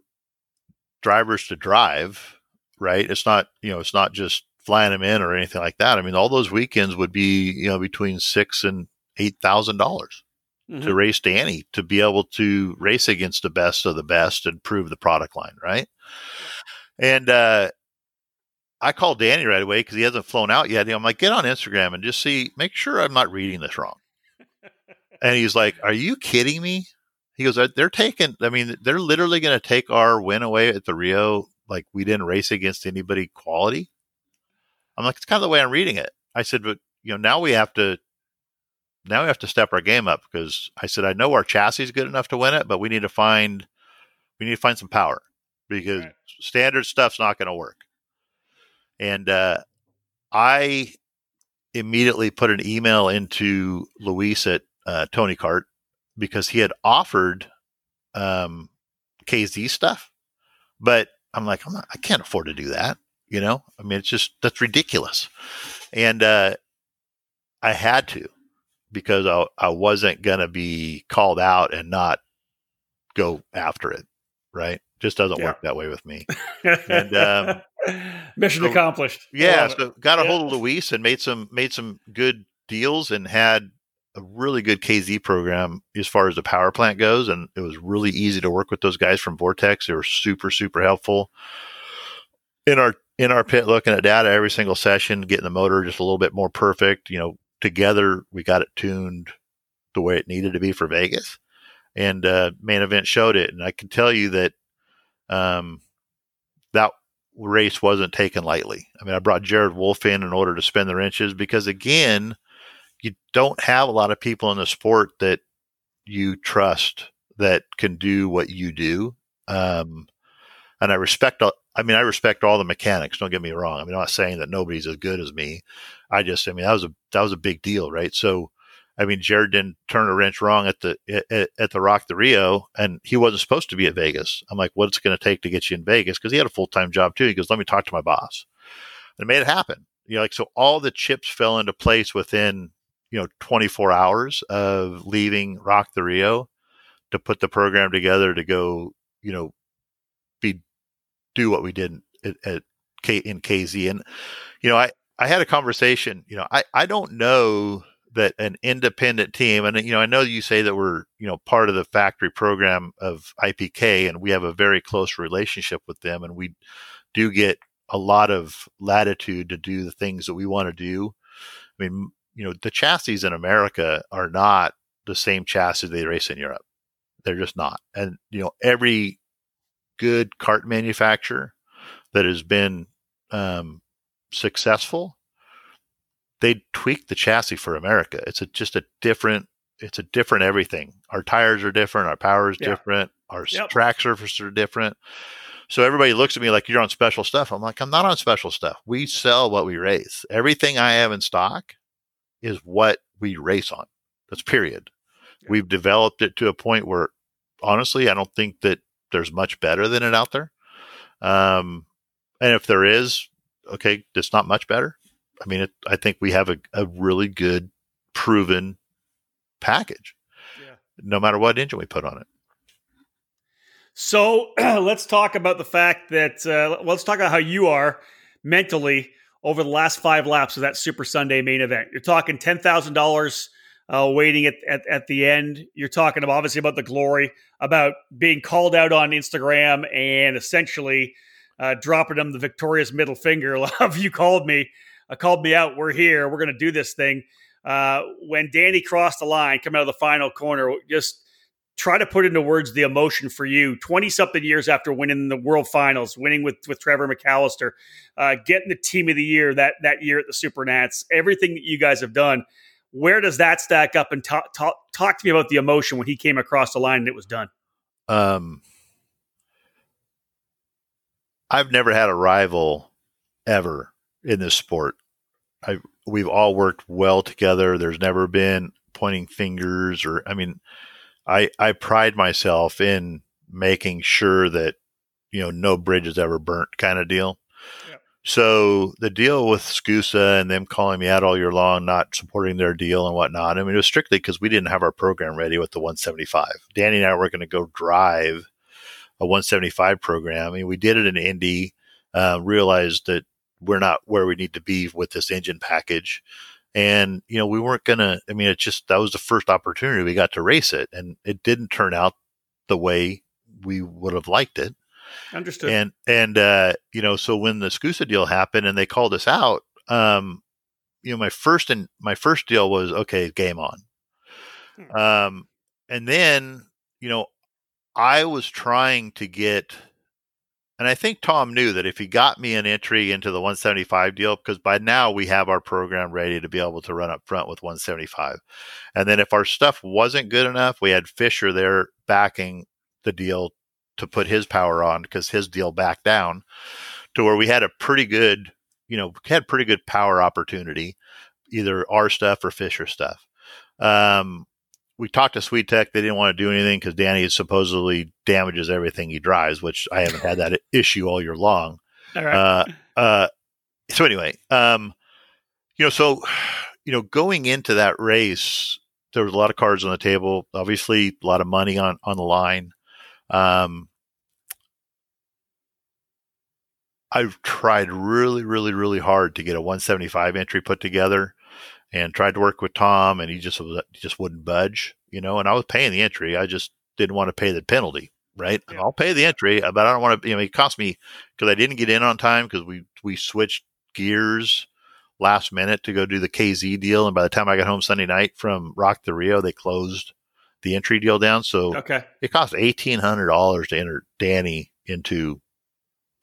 drivers to drive, right? It's not you know, it's not just flying them in or anything like that. I mean, all those weekends would be you know between six and eight thousand dollars mm-hmm. to race Danny to be able to race against the best of the best and prove the product line, right? And uh, I called Danny right away because he hasn't flown out yet. I'm like, get on Instagram and just see, make sure I'm not reading this wrong. and he's like, Are you kidding me? He goes, They're taking, I mean, they're literally going to take our win away at the Rio like we didn't race against anybody quality. I'm like, It's kind of the way I'm reading it. I said, But, you know, now we have to. Now we have to step our game up because I said I know our chassis is good enough to win it, but we need to find we need to find some power because right. standard stuff's not going to work. And uh, I immediately put an email into Luis at uh, Tony Kart because he had offered um, KZ stuff, but I'm like, I'm not, I can't afford to do that. You know, I mean, it's just that's ridiculous, and uh, I had to because I I wasn't gonna be called out and not go after it. Right? Just doesn't yeah. work that way with me. and um, mission so, accomplished. Yeah, so got a yeah. hold of Luis and made some made some good deals and had a really good KZ program as far as the power plant goes, and it was really easy to work with those guys from Vortex. They were super super helpful in our in our pit, looking at data every single session, getting the motor just a little bit more perfect. You know, together we got it tuned the way it needed to be for Vegas, and uh, main event showed it. And I can tell you that um, that race wasn't taken lightly. I mean, I brought Jared Wolf in in order to spin the wrenches because again you don't have a lot of people in the sport that you trust that can do what you do. Um, and I respect, all, I mean, I respect all the mechanics. Don't get me wrong. I mean, I'm not saying that nobody's as good as me. I just, I mean, that was a, that was a big deal, right? So, I mean, Jared didn't turn a wrench wrong at the, at, at the ROK the RIO and he wasn't supposed to be at mm-hmm. Vegas. I'm like, what's it going to take to get you in Vegas? Cause he had a full time job too. He goes, let me talk to my boss and made it happen. You know, like, so all the chips fell into place within you know 24 hours of leaving ROK the RIO to put the program together to go you know be do what we did at, at K, in KZ and you know I I had a conversation you know I I don't know that an independent team and you know I know you say that we're you know part of the factory program of IPK and we have a very close relationship with them and we do get a lot of latitude to do the things that we want to do. I mean, you know, the chassis in America are not the same chassis they race in Europe. They're just not. And, you know, every good cart manufacturer that has been um, successful, they tweak the chassis for America. It's a, just a different, it's a different everything. Our tires are different. Our power is yeah. different. Our yep. track surfaces are different. So everybody looks at me like you're on special stuff. I'm like, I'm not on special stuff. We sell what we race. Everything I have in stock is what we race on. That's period. Yeah. We've developed it to a point where honestly, I don't think that there's much better than it out there. Um, and if there is, okay, it's not much better. I mean, it, I think we have a, a really good, proven package, yeah. no matter what engine we put on it. So let's talk about the fact that uh, let's talk about how you are mentally over the last five laps of that Super Sunday main event. You're talking ten thousand uh, dollars waiting at, at at the end. You're talking about, obviously about the glory, about being called out on Instagram, and essentially uh, dropping them the victorious middle finger. Love you called me, uh, called me out. We're here. We're going to do this thing. Uh, when Danny crossed the line, coming out of the final corner, just try to put into words the emotion for you 20 something years after winning the world finals winning with with trevor mcallister uh, getting the team of the year that that year at the Supernats everything that you guys have done where does that stack up and talk, talk, talk to me about the emotion when he came across the line and it was done um i've never had a rival ever in this sport I, we've all worked well together there's never been pointing fingers or i mean I I pride myself in making sure that you know no bridge is ever burnt kind of deal. So the deal with SKUSA and them calling me out all year long, not supporting their deal and whatnot. I mean, it was strictly because we didn't have our program ready with the 175. Danny and I were going to go drive a 175 program. I mean, we did it in Indy. Uh, realized that we're not where we need to be with this engine package. And you know we weren't gonna i mean it just that was the first opportunity we got to race it and it didn't turn out the way we would have liked it. Understood. And and uh you know so when the SKUSA deal happened and they called us out um you know my first and my first deal was okay game on. Hmm. um and then you know i was trying to get and I think Tom knew that if he got me an entry into the 175 deal, because by now we have our program ready to be able to run up front with 175. And then if our stuff wasn't good enough, we had Fisher there backing the deal to put his power on because his deal backed down to where we had a pretty good, you know, had pretty good power opportunity, either our stuff or Fisher stuff. Um, we talked to Swedetech. They didn't want to do anything because Danny supposedly damages everything he drives, which I haven't had that issue all year long. All right. Uh, uh, so anyway, um, you know, so you know, going into that race, there was a lot of cards on the table. Obviously, a lot of money on on the line. Um, I've tried really, really, really hard to get a 175 entry put together, and tried to work with Tom, and he just just wouldn't budge, you know. And I was paying the entry, I just didn't want to pay the penalty, right? Yeah. I'll pay the entry, uh, but I don't want to. You know, it cost me because I didn't get in on time because we we switched gears last minute to go do the KZ deal, and by the time I got home Sunday night from ROK the RIO, they closed the entry deal down. So okay. it cost eighteen hundred dollars to enter Danny into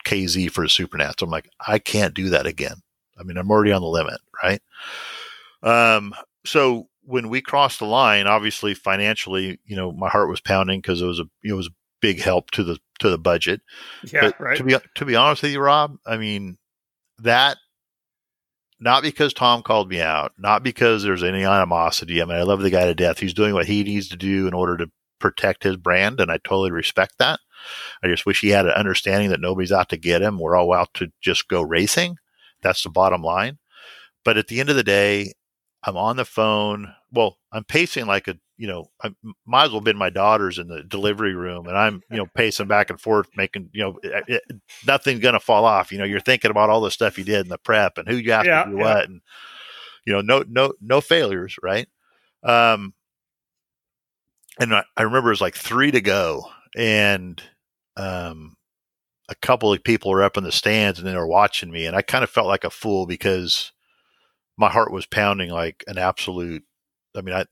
KZ for a Supernats. I'm like, I can't do that again. I mean, I'm already on the limit, right? Um, so when we crossed the line, obviously financially, you know, my heart was pounding because it was a it was a big help to the to the budget. Yeah, but right. To be to be honest with you, Rob, I mean that not because Tom called me out, not because there's any animosity. I mean, I love the guy to death. He's doing what he needs to do in order to protect his brand, and I totally respect that. I just wish he had an understanding that nobody's out to get him. We're all out to just go racing. That's the bottom line. But at the end of the day, I'm on the phone. Well, I'm pacing like a, you know, I might as well have been my daughter's in the delivery room and I'm, you know, pacing back and forth, making, you know, it, it, nothing's going to fall off. You know, you're thinking about all the stuff you did in the prep and who you have yeah, to do yeah. what. And, you know, no, no, no failures. Right. Um, and I, I remember it was like three to go and, um, a couple of people were up in the stands and they were watching me and I kind of felt like a fool because, my heart was pounding like an absolute. I mean, I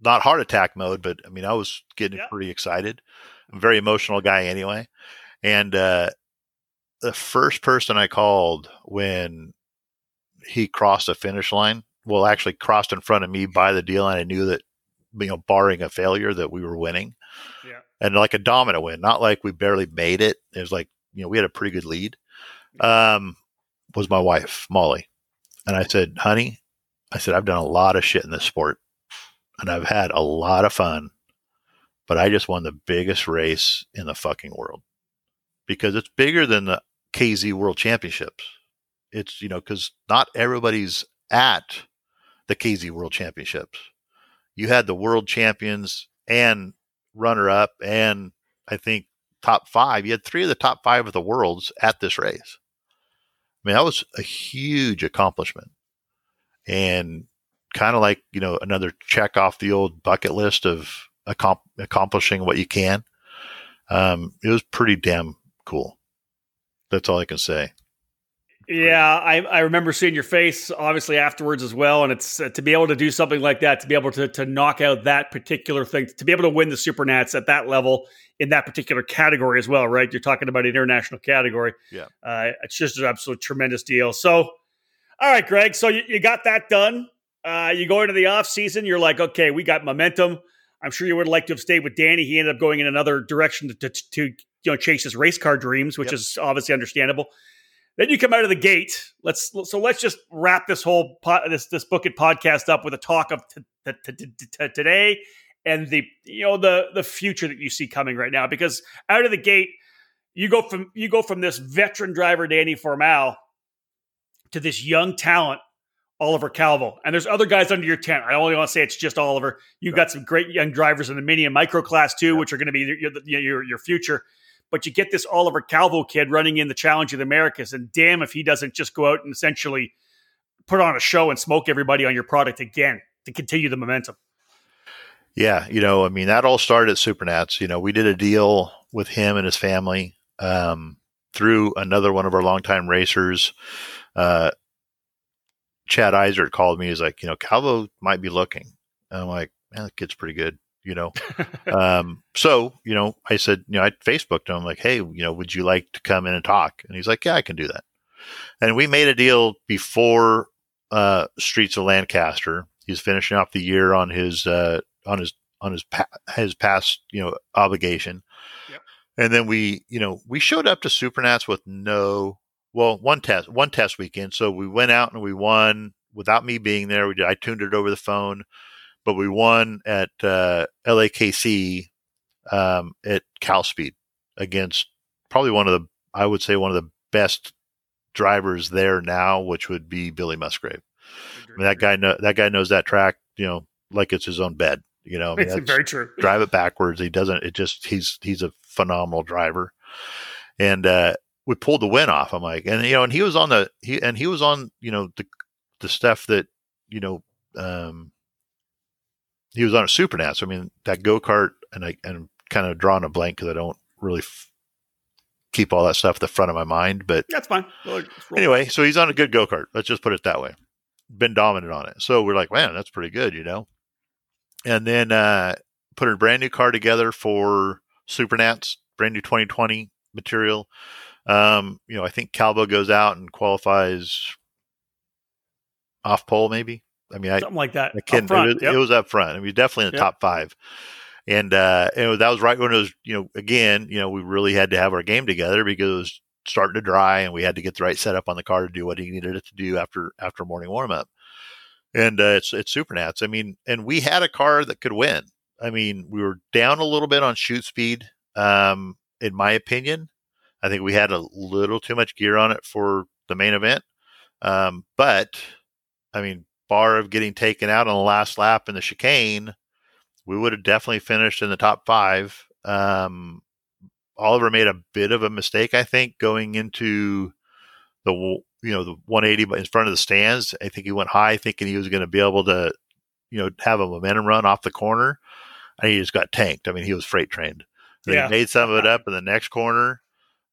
not heart attack mode, but I mean, I was getting yeah. pretty excited. I'm a very emotional guy anyway, and uh, the first person I called when he crossed the finish line, well, actually crossed in front of me by the deal, and I knew that you know, barring a failure, that we were winning. Yeah. And like a dominant win, not like we barely made it. It was like, you know, we had a pretty good lead. Um, was my wife, Molly. And I said, honey, I said, I've done a lot of shit in this sport and I've had a lot of fun, but I just won the biggest race in the fucking world because it's bigger than the KZ World Championships. It's, you know, because not everybody's at the KZ World Championships. You had the world champions and runner up, and I think top five. You had three of the top five of the worlds at this race. I mean, that was a huge accomplishment. And kind of like, you know, another check off the old bucket list of accomplishing what you can. Um, it was pretty damn cool. That's all I can say. Yeah, I, I remember seeing your face obviously afterwards as well, and it's uh, to be able to do something like that, to be able to to knock out that particular thing, to be able to win the Supernats at that level in that particular category as well, right? You're talking about an international category. Yeah, uh, it's just an absolute tremendous deal. So, all right, Greg, so you, you got that done. Uh, you go into the off season, you're like, okay, we got momentum. I'm sure you would like to have stayed with Danny. He ended up going in another direction to, to, to you know chase his race car dreams, which yep. is obviously understandable. Then you come out of the gate. Let's so let's just wrap this whole this this book it podcast up with a talk of t- t- t- today and the you know the the future that you see coming right now. Because out of the gate, you go from you go from this veteran driver Danny Formal to this young talent Oliver Calvo. And there's other guys under your tent. I only want to say it's just Oliver. You've got some great young drivers in the mini and micro class too, which are going to be your, your, your future but you get this Oliver Calvo kid running in the Challenge of the Americas, and damn if he doesn't just go out and essentially put on a show and smoke everybody on your product again to continue the momentum. Yeah, you know, I mean, that all started at Supernats. You know, we did a deal with him and his family um, through another one of our longtime racers. Uh, Chad Isert called me. He's like, you know, Calvo might be looking. And I'm like, man, that kid's pretty good you know. um, so, you know, I said, you know, I Facebooked him like, hey, you know, would you like to come in and talk? And he's like, yeah, I can do that. And we made a deal before uh, Streets of Lancaster. He's finishing off the year on his uh, on his on his pa- his past you know obligation. Yep. And then we, you know, we showed up to Supernats with no, well, one test, one test weekend. So we went out and we won without me being there. We did, I tuned it over the phone but we won at uh, LAKC um, at Cal Speed against probably one of the I would say one of the best drivers there now, which would be Billy Musgrave. I mean, that guy know, that guy knows that track, you know, like it's his own bed. You know, I mean, very true. Drive it backwards. He doesn't. It just he's he's a phenomenal driver, and uh, we pulled the win off. I'm like, and you know, and he was on the he and he was on you know the the stuff that you know um he was on a Supernats. I mean that go kart and I and kind of drawing a blank because I don't really f- keep all that stuff at the front of my mind. But that's fine. anyway, so he's on a good go kart. Let's just put it that way. Been dominant on it. So we're like, man, that's pretty good, you know. And then uh, put a brand new car together for Supernats, brand new 2020 material. Um, you know, I think Calvo goes out and qualifies off pole, maybe. I mean, something I, like that. Kid, front, it, was, yep. it, was, up front. I mean, definitely in the yep. top five. And uh, and that was right when it was, you know, again, you know, we really had to have our game together because it was starting to dry, and we had to get the right setup on the car to do what he needed it to do after after morning warm up. And uh, it's it's Supernats. I mean, and we had a car that could win. I mean, we were down a little bit on shoot speed, um, in my opinion. I think we had a little too much gear on it for the main event. Um, but I mean, bar of getting taken out on the last lap in the chicane, we would have definitely finished in the top five. Um, Oliver made a bit of a mistake, I think, going into the you know the 180 in front of the stands. I think he went high, thinking he was going to be able to you know have a momentum run off the corner, and he just got tanked. I mean, he was freight trained. Yeah. He made some of it up in the next corner,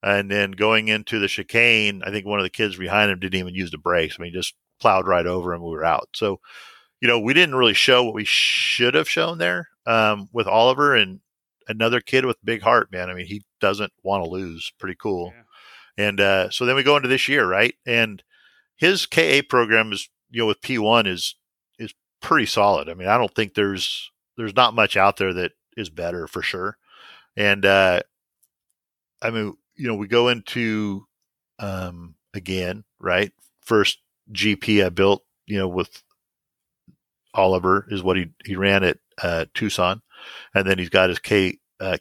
and then going into the chicane, I think one of the kids behind him didn't even use the brakes. I mean, just plowed right over him. We were out. So, you know, we didn't really show what we should have shown there um, with Oliver and another kid with big heart, man. I mean, he doesn't want to lose. Pretty cool. Yeah. And uh, so then we go into this year, right? And his KA program is, you know, with P1 is is pretty solid. I mean, I don't think there's there's not much out there that is better for sure. And uh, I mean, you know, we go into um, again, right? First GP I built, you know, with Oliver is what he he ran at uh, Tucson, and then he's got his K uh,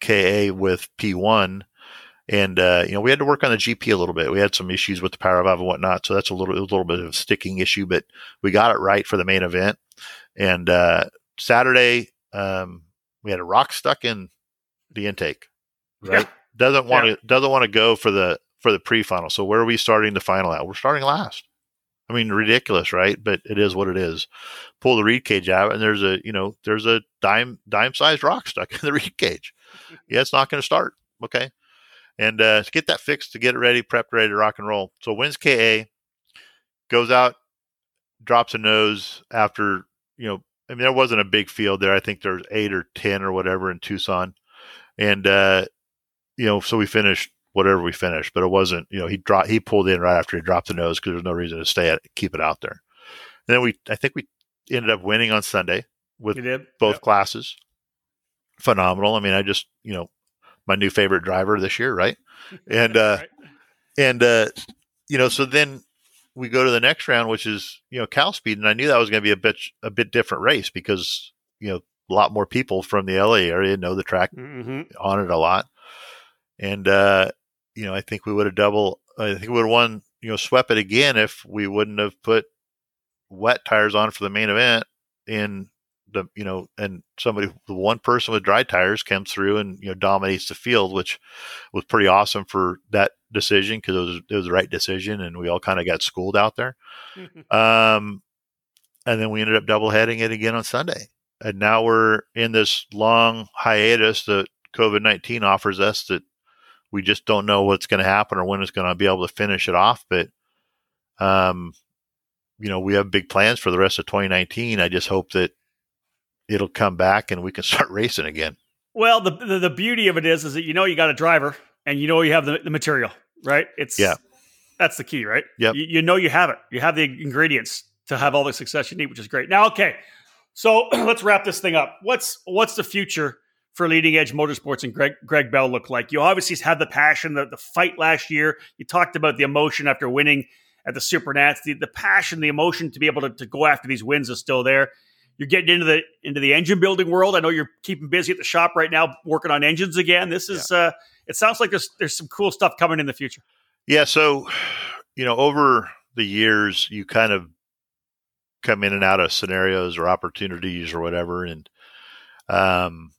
KA with P1, and uh, you know we had to work on the GP a little bit. We had some issues with the power valve and whatnot, so that's a little a little bit of a sticking issue, but we got it right for the main event. And uh, Saturday, um, we had a rock stuck in the intake, right? Yeah doesn't want to yeah. doesn't want to go for the for the pre-final. So where are we starting the final at? We're starting last. I mean, ridiculous, right? But it is what it is. Pull the reed cage out, and there's a you know there's a dime dime sized rock stuck in the reed cage. yeah, it's not going to start. Okay, and uh, to get that fixed, to get it ready, prepped, ready to rock and roll. So wins KA, goes out, drops a nose after you know. I mean, there wasn't a big field there. I think there's eight or ten or whatever in Tucson, and uh, you know, so we finished whatever we finished, but it wasn't, you know, he dropped, he pulled in right after he dropped the nose because there's no reason to stay at, it, keep it out there. And then we, I think we ended up winning on Sunday with both yep. classes. Phenomenal. I mean, I just, you know, my new favorite driver this year, right? And, uh, right. and, uh, you know, so then we go to the next round, which is, you know, Cal Speed. And I knew that was going to be a bit, a bit different race because, you know, a lot more people from the LA area know the track mm-hmm. on it a lot and uh, you know I think we would have double. I think we would have won. You know, swept it again if we wouldn't have put wet tires on for the main event in the you know and somebody the one person with dry tires comes through and you know dominates the field which was pretty awesome for that decision because it was it was the right decision and we all kind of got schooled out there um and then we ended up double heading it again on sunday and now we're in this long hiatus that covid-19 offers us that we just don't know what's going to happen or when it's going to be able to finish it off. But, um, you know, we have big plans for the rest of 2019. I just hope that it'll come back and we can start racing again. Well, the, the, the beauty of it is, is that you know you got a driver and you know you have the, the material, right? It's yeah, that's the key, right? Yeah, you, you, know you have it. You have the ingredients to have all the success you need, which is great. Now, okay, so let's wrap this thing up. What's what's the future for leading edge motorsports and Greg, Greg Bell look like? You obviously had the passion, the, the fight last year. You talked about the emotion after winning at the Supernats. The, the passion, the emotion to be able to, to go after these wins is still there. you're getting into the into the engine building world. I know you're keeping busy at the shop right now, working on engines again. This is yeah. uh, it sounds like there's there's some cool stuff coming in the future. Yeah. So, you know, over the years, you kind of come in and out of scenarios or opportunities or whatever, and um,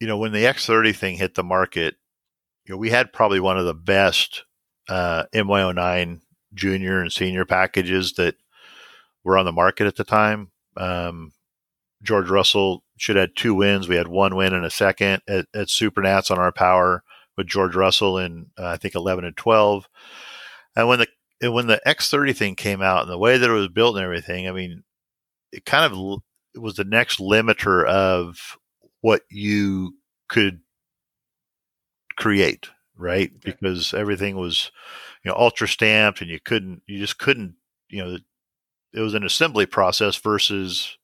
you know, when the X30 thing hit the market, you know, we had probably one of the best uh, MY09 junior and senior packages that were on the market at the time. Um, George Russell should have had two wins. We had one win and a second at, at Supernats on our power with George Russell in uh, I think 11 and 12. And when the when the X30 thing came out and the way that it was built and everything, I mean, it kind of it was the next limiter of what you could create, right? Okay. Because everything was, you know, ultra stamped and you couldn't, you just couldn't, you know, it was an assembly process versus,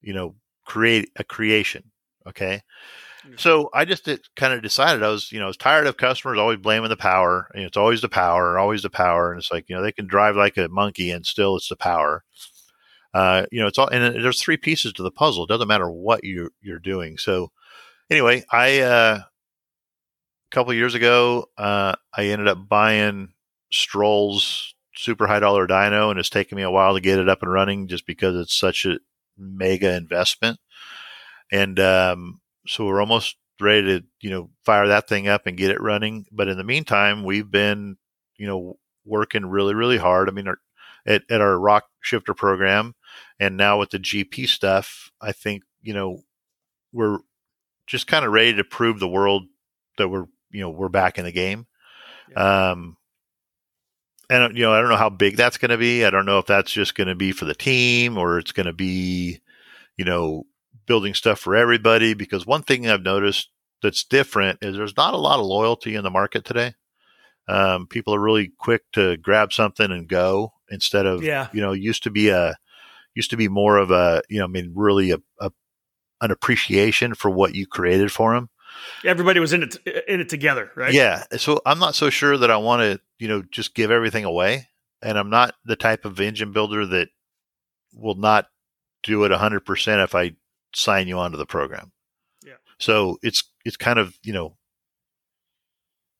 you know, create a creation. Okay. Mm-hmm. So I just kind of decided I was, you know, I was tired of customers always blaming the power. And it's always the power, always the power. And it's like, you know, they can drive like a monkey and still it's the power. Uh, you know, it's all, and there's three pieces to the puzzle. It doesn't matter what you you're doing. So anyway, I, uh, a couple years ago, uh, I ended up buying Stroll's super high dollar dyno, and it's taken me a while to get it up and running just because it's such a mega investment. And um, so we're almost ready to, you know, fire that thing up and get it running. But in the meantime, we've been, you know, working really, really hard. I mean, our, at, at our ROK shifter program, and now with the GP stuff, I think, you know, we're just kind of ready to prove the world that we're, you know, we're back in the game. Yeah. Um, and you know, I don't know how big that's going to be. I don't know if that's just going to be for the team or it's going to be, you know, building stuff for everybody. Because one thing I've noticed that's different is there's not a lot of loyalty in the market today. Um, people are really quick to grab something and go instead of, yeah. you know, used to be a, used to be more of a, you know, I mean, really a, a an appreciation for what you created for them. Everybody was in it in it together, right? Yeah. So I'm not so sure that I want to, you know, just give everything away. And I'm not the type of engine builder that will not do it 100% if I sign you onto the program. Yeah. So it's it's kind of, you know,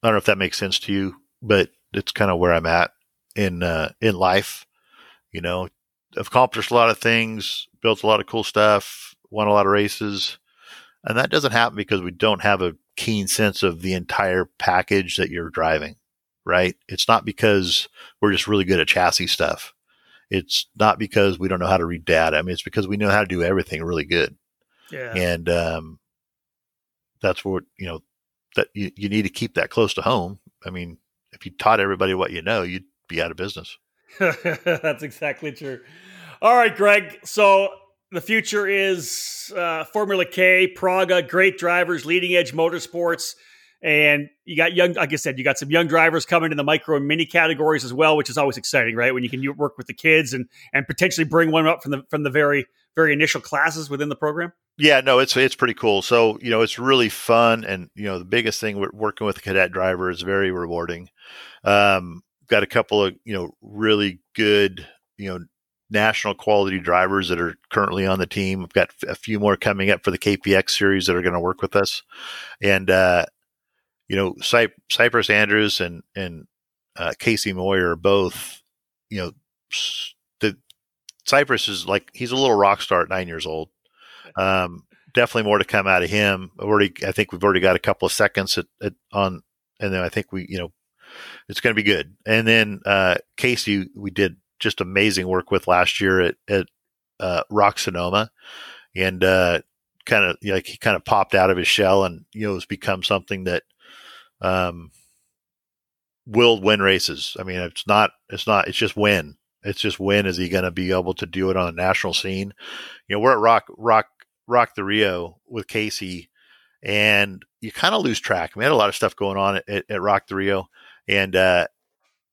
I don't know if that makes sense to you, but it's kind of where I'm at in uh, in life. You know, accomplished a lot of things, built a lot of cool stuff, won a lot of races. And that doesn't happen because we don't have a keen sense of the entire package that you're driving, right? It's not because we're just really good at chassis stuff. It's not because we don't know how to read data. I mean, it's because we know how to do everything really good. Yeah. And um, that's what, you know, that you, you need to keep that close to home. I mean, if you taught everybody what you know, you'd be out of business. that's exactly true. All right, Greg. So the future is uh, Formula K, Praga, great drivers, leading edge motorsports. And you got young, like I said, you got some young drivers coming in the micro and mini categories as well, which is always exciting, right? When you can work with the kids and and potentially bring one up from the from the very very initial classes within the program. Yeah, no, it's it's pretty cool. So you know, it's really fun, and you know, the biggest thing working with a cadet driver is very rewarding. Um, got a couple of you know really good you know national quality drivers that are currently on the team. We've got a few more coming up for the KPX series that are going to work with us. And, uh, you know, Cy- Cypress Andrews and, and, uh, Casey Moyer are both, you know, the Cypress is like, he's a little rock star at nine years old. Um, definitely more to come out of him. Already, I think we've already got a couple of seconds at, at on, and then I think we, you know, it's going to be good. And then, uh, Casey, we did just amazing work with last year at, at uh, ROK Sonoma, and uh, kind of like he kind of popped out of his shell and you know has become something that um, will win races. I mean, it's not it's not it's just win. It's just when is he going to be able to do it on a national scene? You know, we're at ROK ROK ROK the RIO with Casey, and you kind of lose track. We had a lot of stuff going on at, at ROK the RIO, and uh,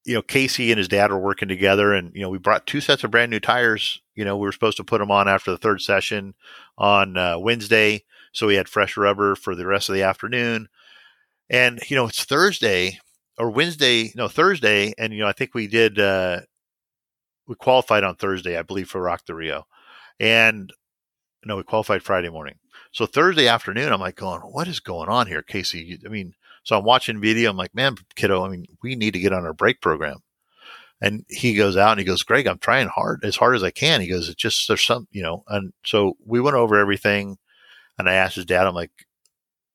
you know, Casey and his dad were working together, and you know, we brought two sets of brand new tires. You know, we were supposed to put them on after the third session on uh, Wednesday, so we had fresh rubber for the rest of the afternoon. And you know, it's Thursday or Wednesday, no Thursday, and you know, I think we did. Uh, we qualified on Thursday, I believe, for ROK the RIO, And no, we qualified Friday morning. So Thursday afternoon, I'm like going, what is going on here, Casey? I mean, so I'm watching video. I'm like, man, kiddo, I mean, we need to get on our brake program. And he goes out and he goes, Greg, I'm trying hard, as hard as I can. He goes, it's just, there's some, you know, and so we went over everything. And I asked his dad, I'm like,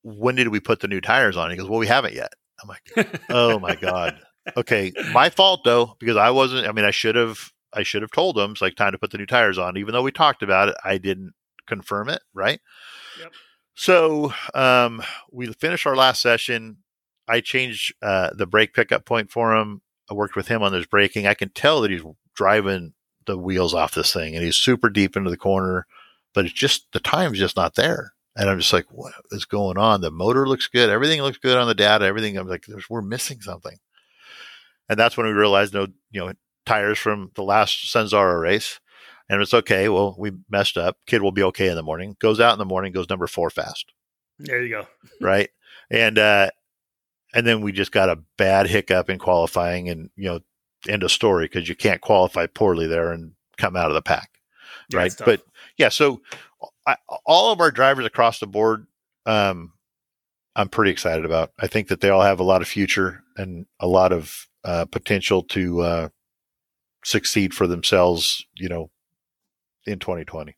when did we put the new tires on? He goes, well, we haven't yet. I'm like, oh my God. Okay. My fault though, because I wasn't, I mean, I should have, I should have told him it's like time to put the new tires on. Even though we talked about it, I didn't confirm it. Right. Yep. So um, we finished our last session. I changed uh, the brake pickup point for him. I worked with him on his braking. I can tell that he's driving the wheels off this thing and he's super deep into the corner, but it's just the time's just not there. And I'm just like, what is going on? The motor looks good. Everything looks good on the data. Everything. I'm like, we're missing something. And that's when we realized, no, you know, tires from the last Sanzara race. And it's okay. Well, we messed up. Kid will be okay in the morning. Goes out in the morning, goes number four fast. There you go. right. And, uh, and then we just got a bad hiccup in qualifying and, you know, end of story because you can't qualify poorly there and come out of the pack. Yeah, right. But yeah, so I, all of our drivers across the board, um, I'm pretty excited about. I think that they all have a lot of future and a lot of uh, potential to uh, succeed for themselves, you know, in 2020.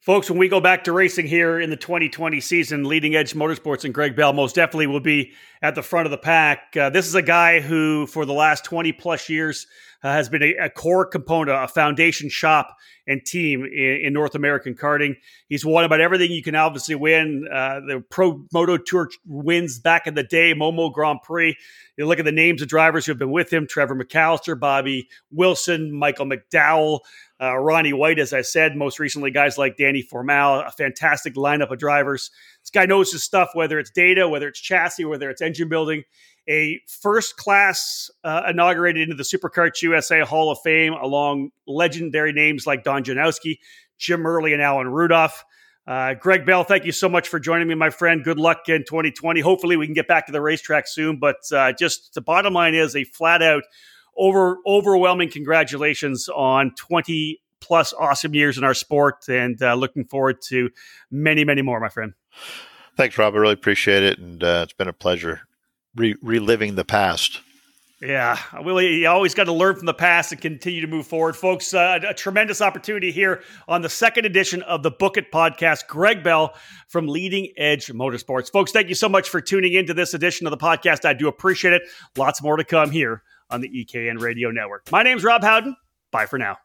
Folks, when we go back to racing here in the 2020 season, Leading Edge Motorsports and Greg Bell most definitely will be at the front of the pack. Uh, this is a guy who, for the last 20 plus years, uh, has been a, a, core component, a foundation shop and team in, in, North American karting. He's won about everything you can obviously win. Uh, the Pro Moto Tour wins back in the day, Momo Grand Prix. You look at the names of drivers who have been with him Trevor McAllister, Bobby Wilson, Michael McDowell. Uh, Ronnie White, as I said, most recently, guys like Danny Formal, a fantastic lineup of drivers. This guy knows his stuff, whether it's data, whether it's chassis, whether it's engine building. A first class uh, inaugurated into the Superkarts USA Hall of Fame along legendary names like Don Janowski, Jim Murley, and Alan Rudolph. Uh, Greg Bell, thank you so much for joining me, my friend. Good luck in 2020. Hopefully, we can get back to the racetrack soon. But uh, just the bottom line is a flat out over overwhelming congratulations on 20 plus awesome years in our sport and uh, looking forward to many, many more, my friend. Thanks, Rob. I really appreciate it. And uh, it's been a pleasure re- reliving the past. Yeah, Willie, you always got to learn from the past and continue to move forward. Folks, uh, a tremendous opportunity here on the second edition of the Book It podcast. Greg Bell from Leading Edge Motorsports. Folks, thank you so much for tuning into this edition of the podcast. I do appreciate it. Lots more to come here on the EKN Radio Network. My name's Rob Howden. Bye for now.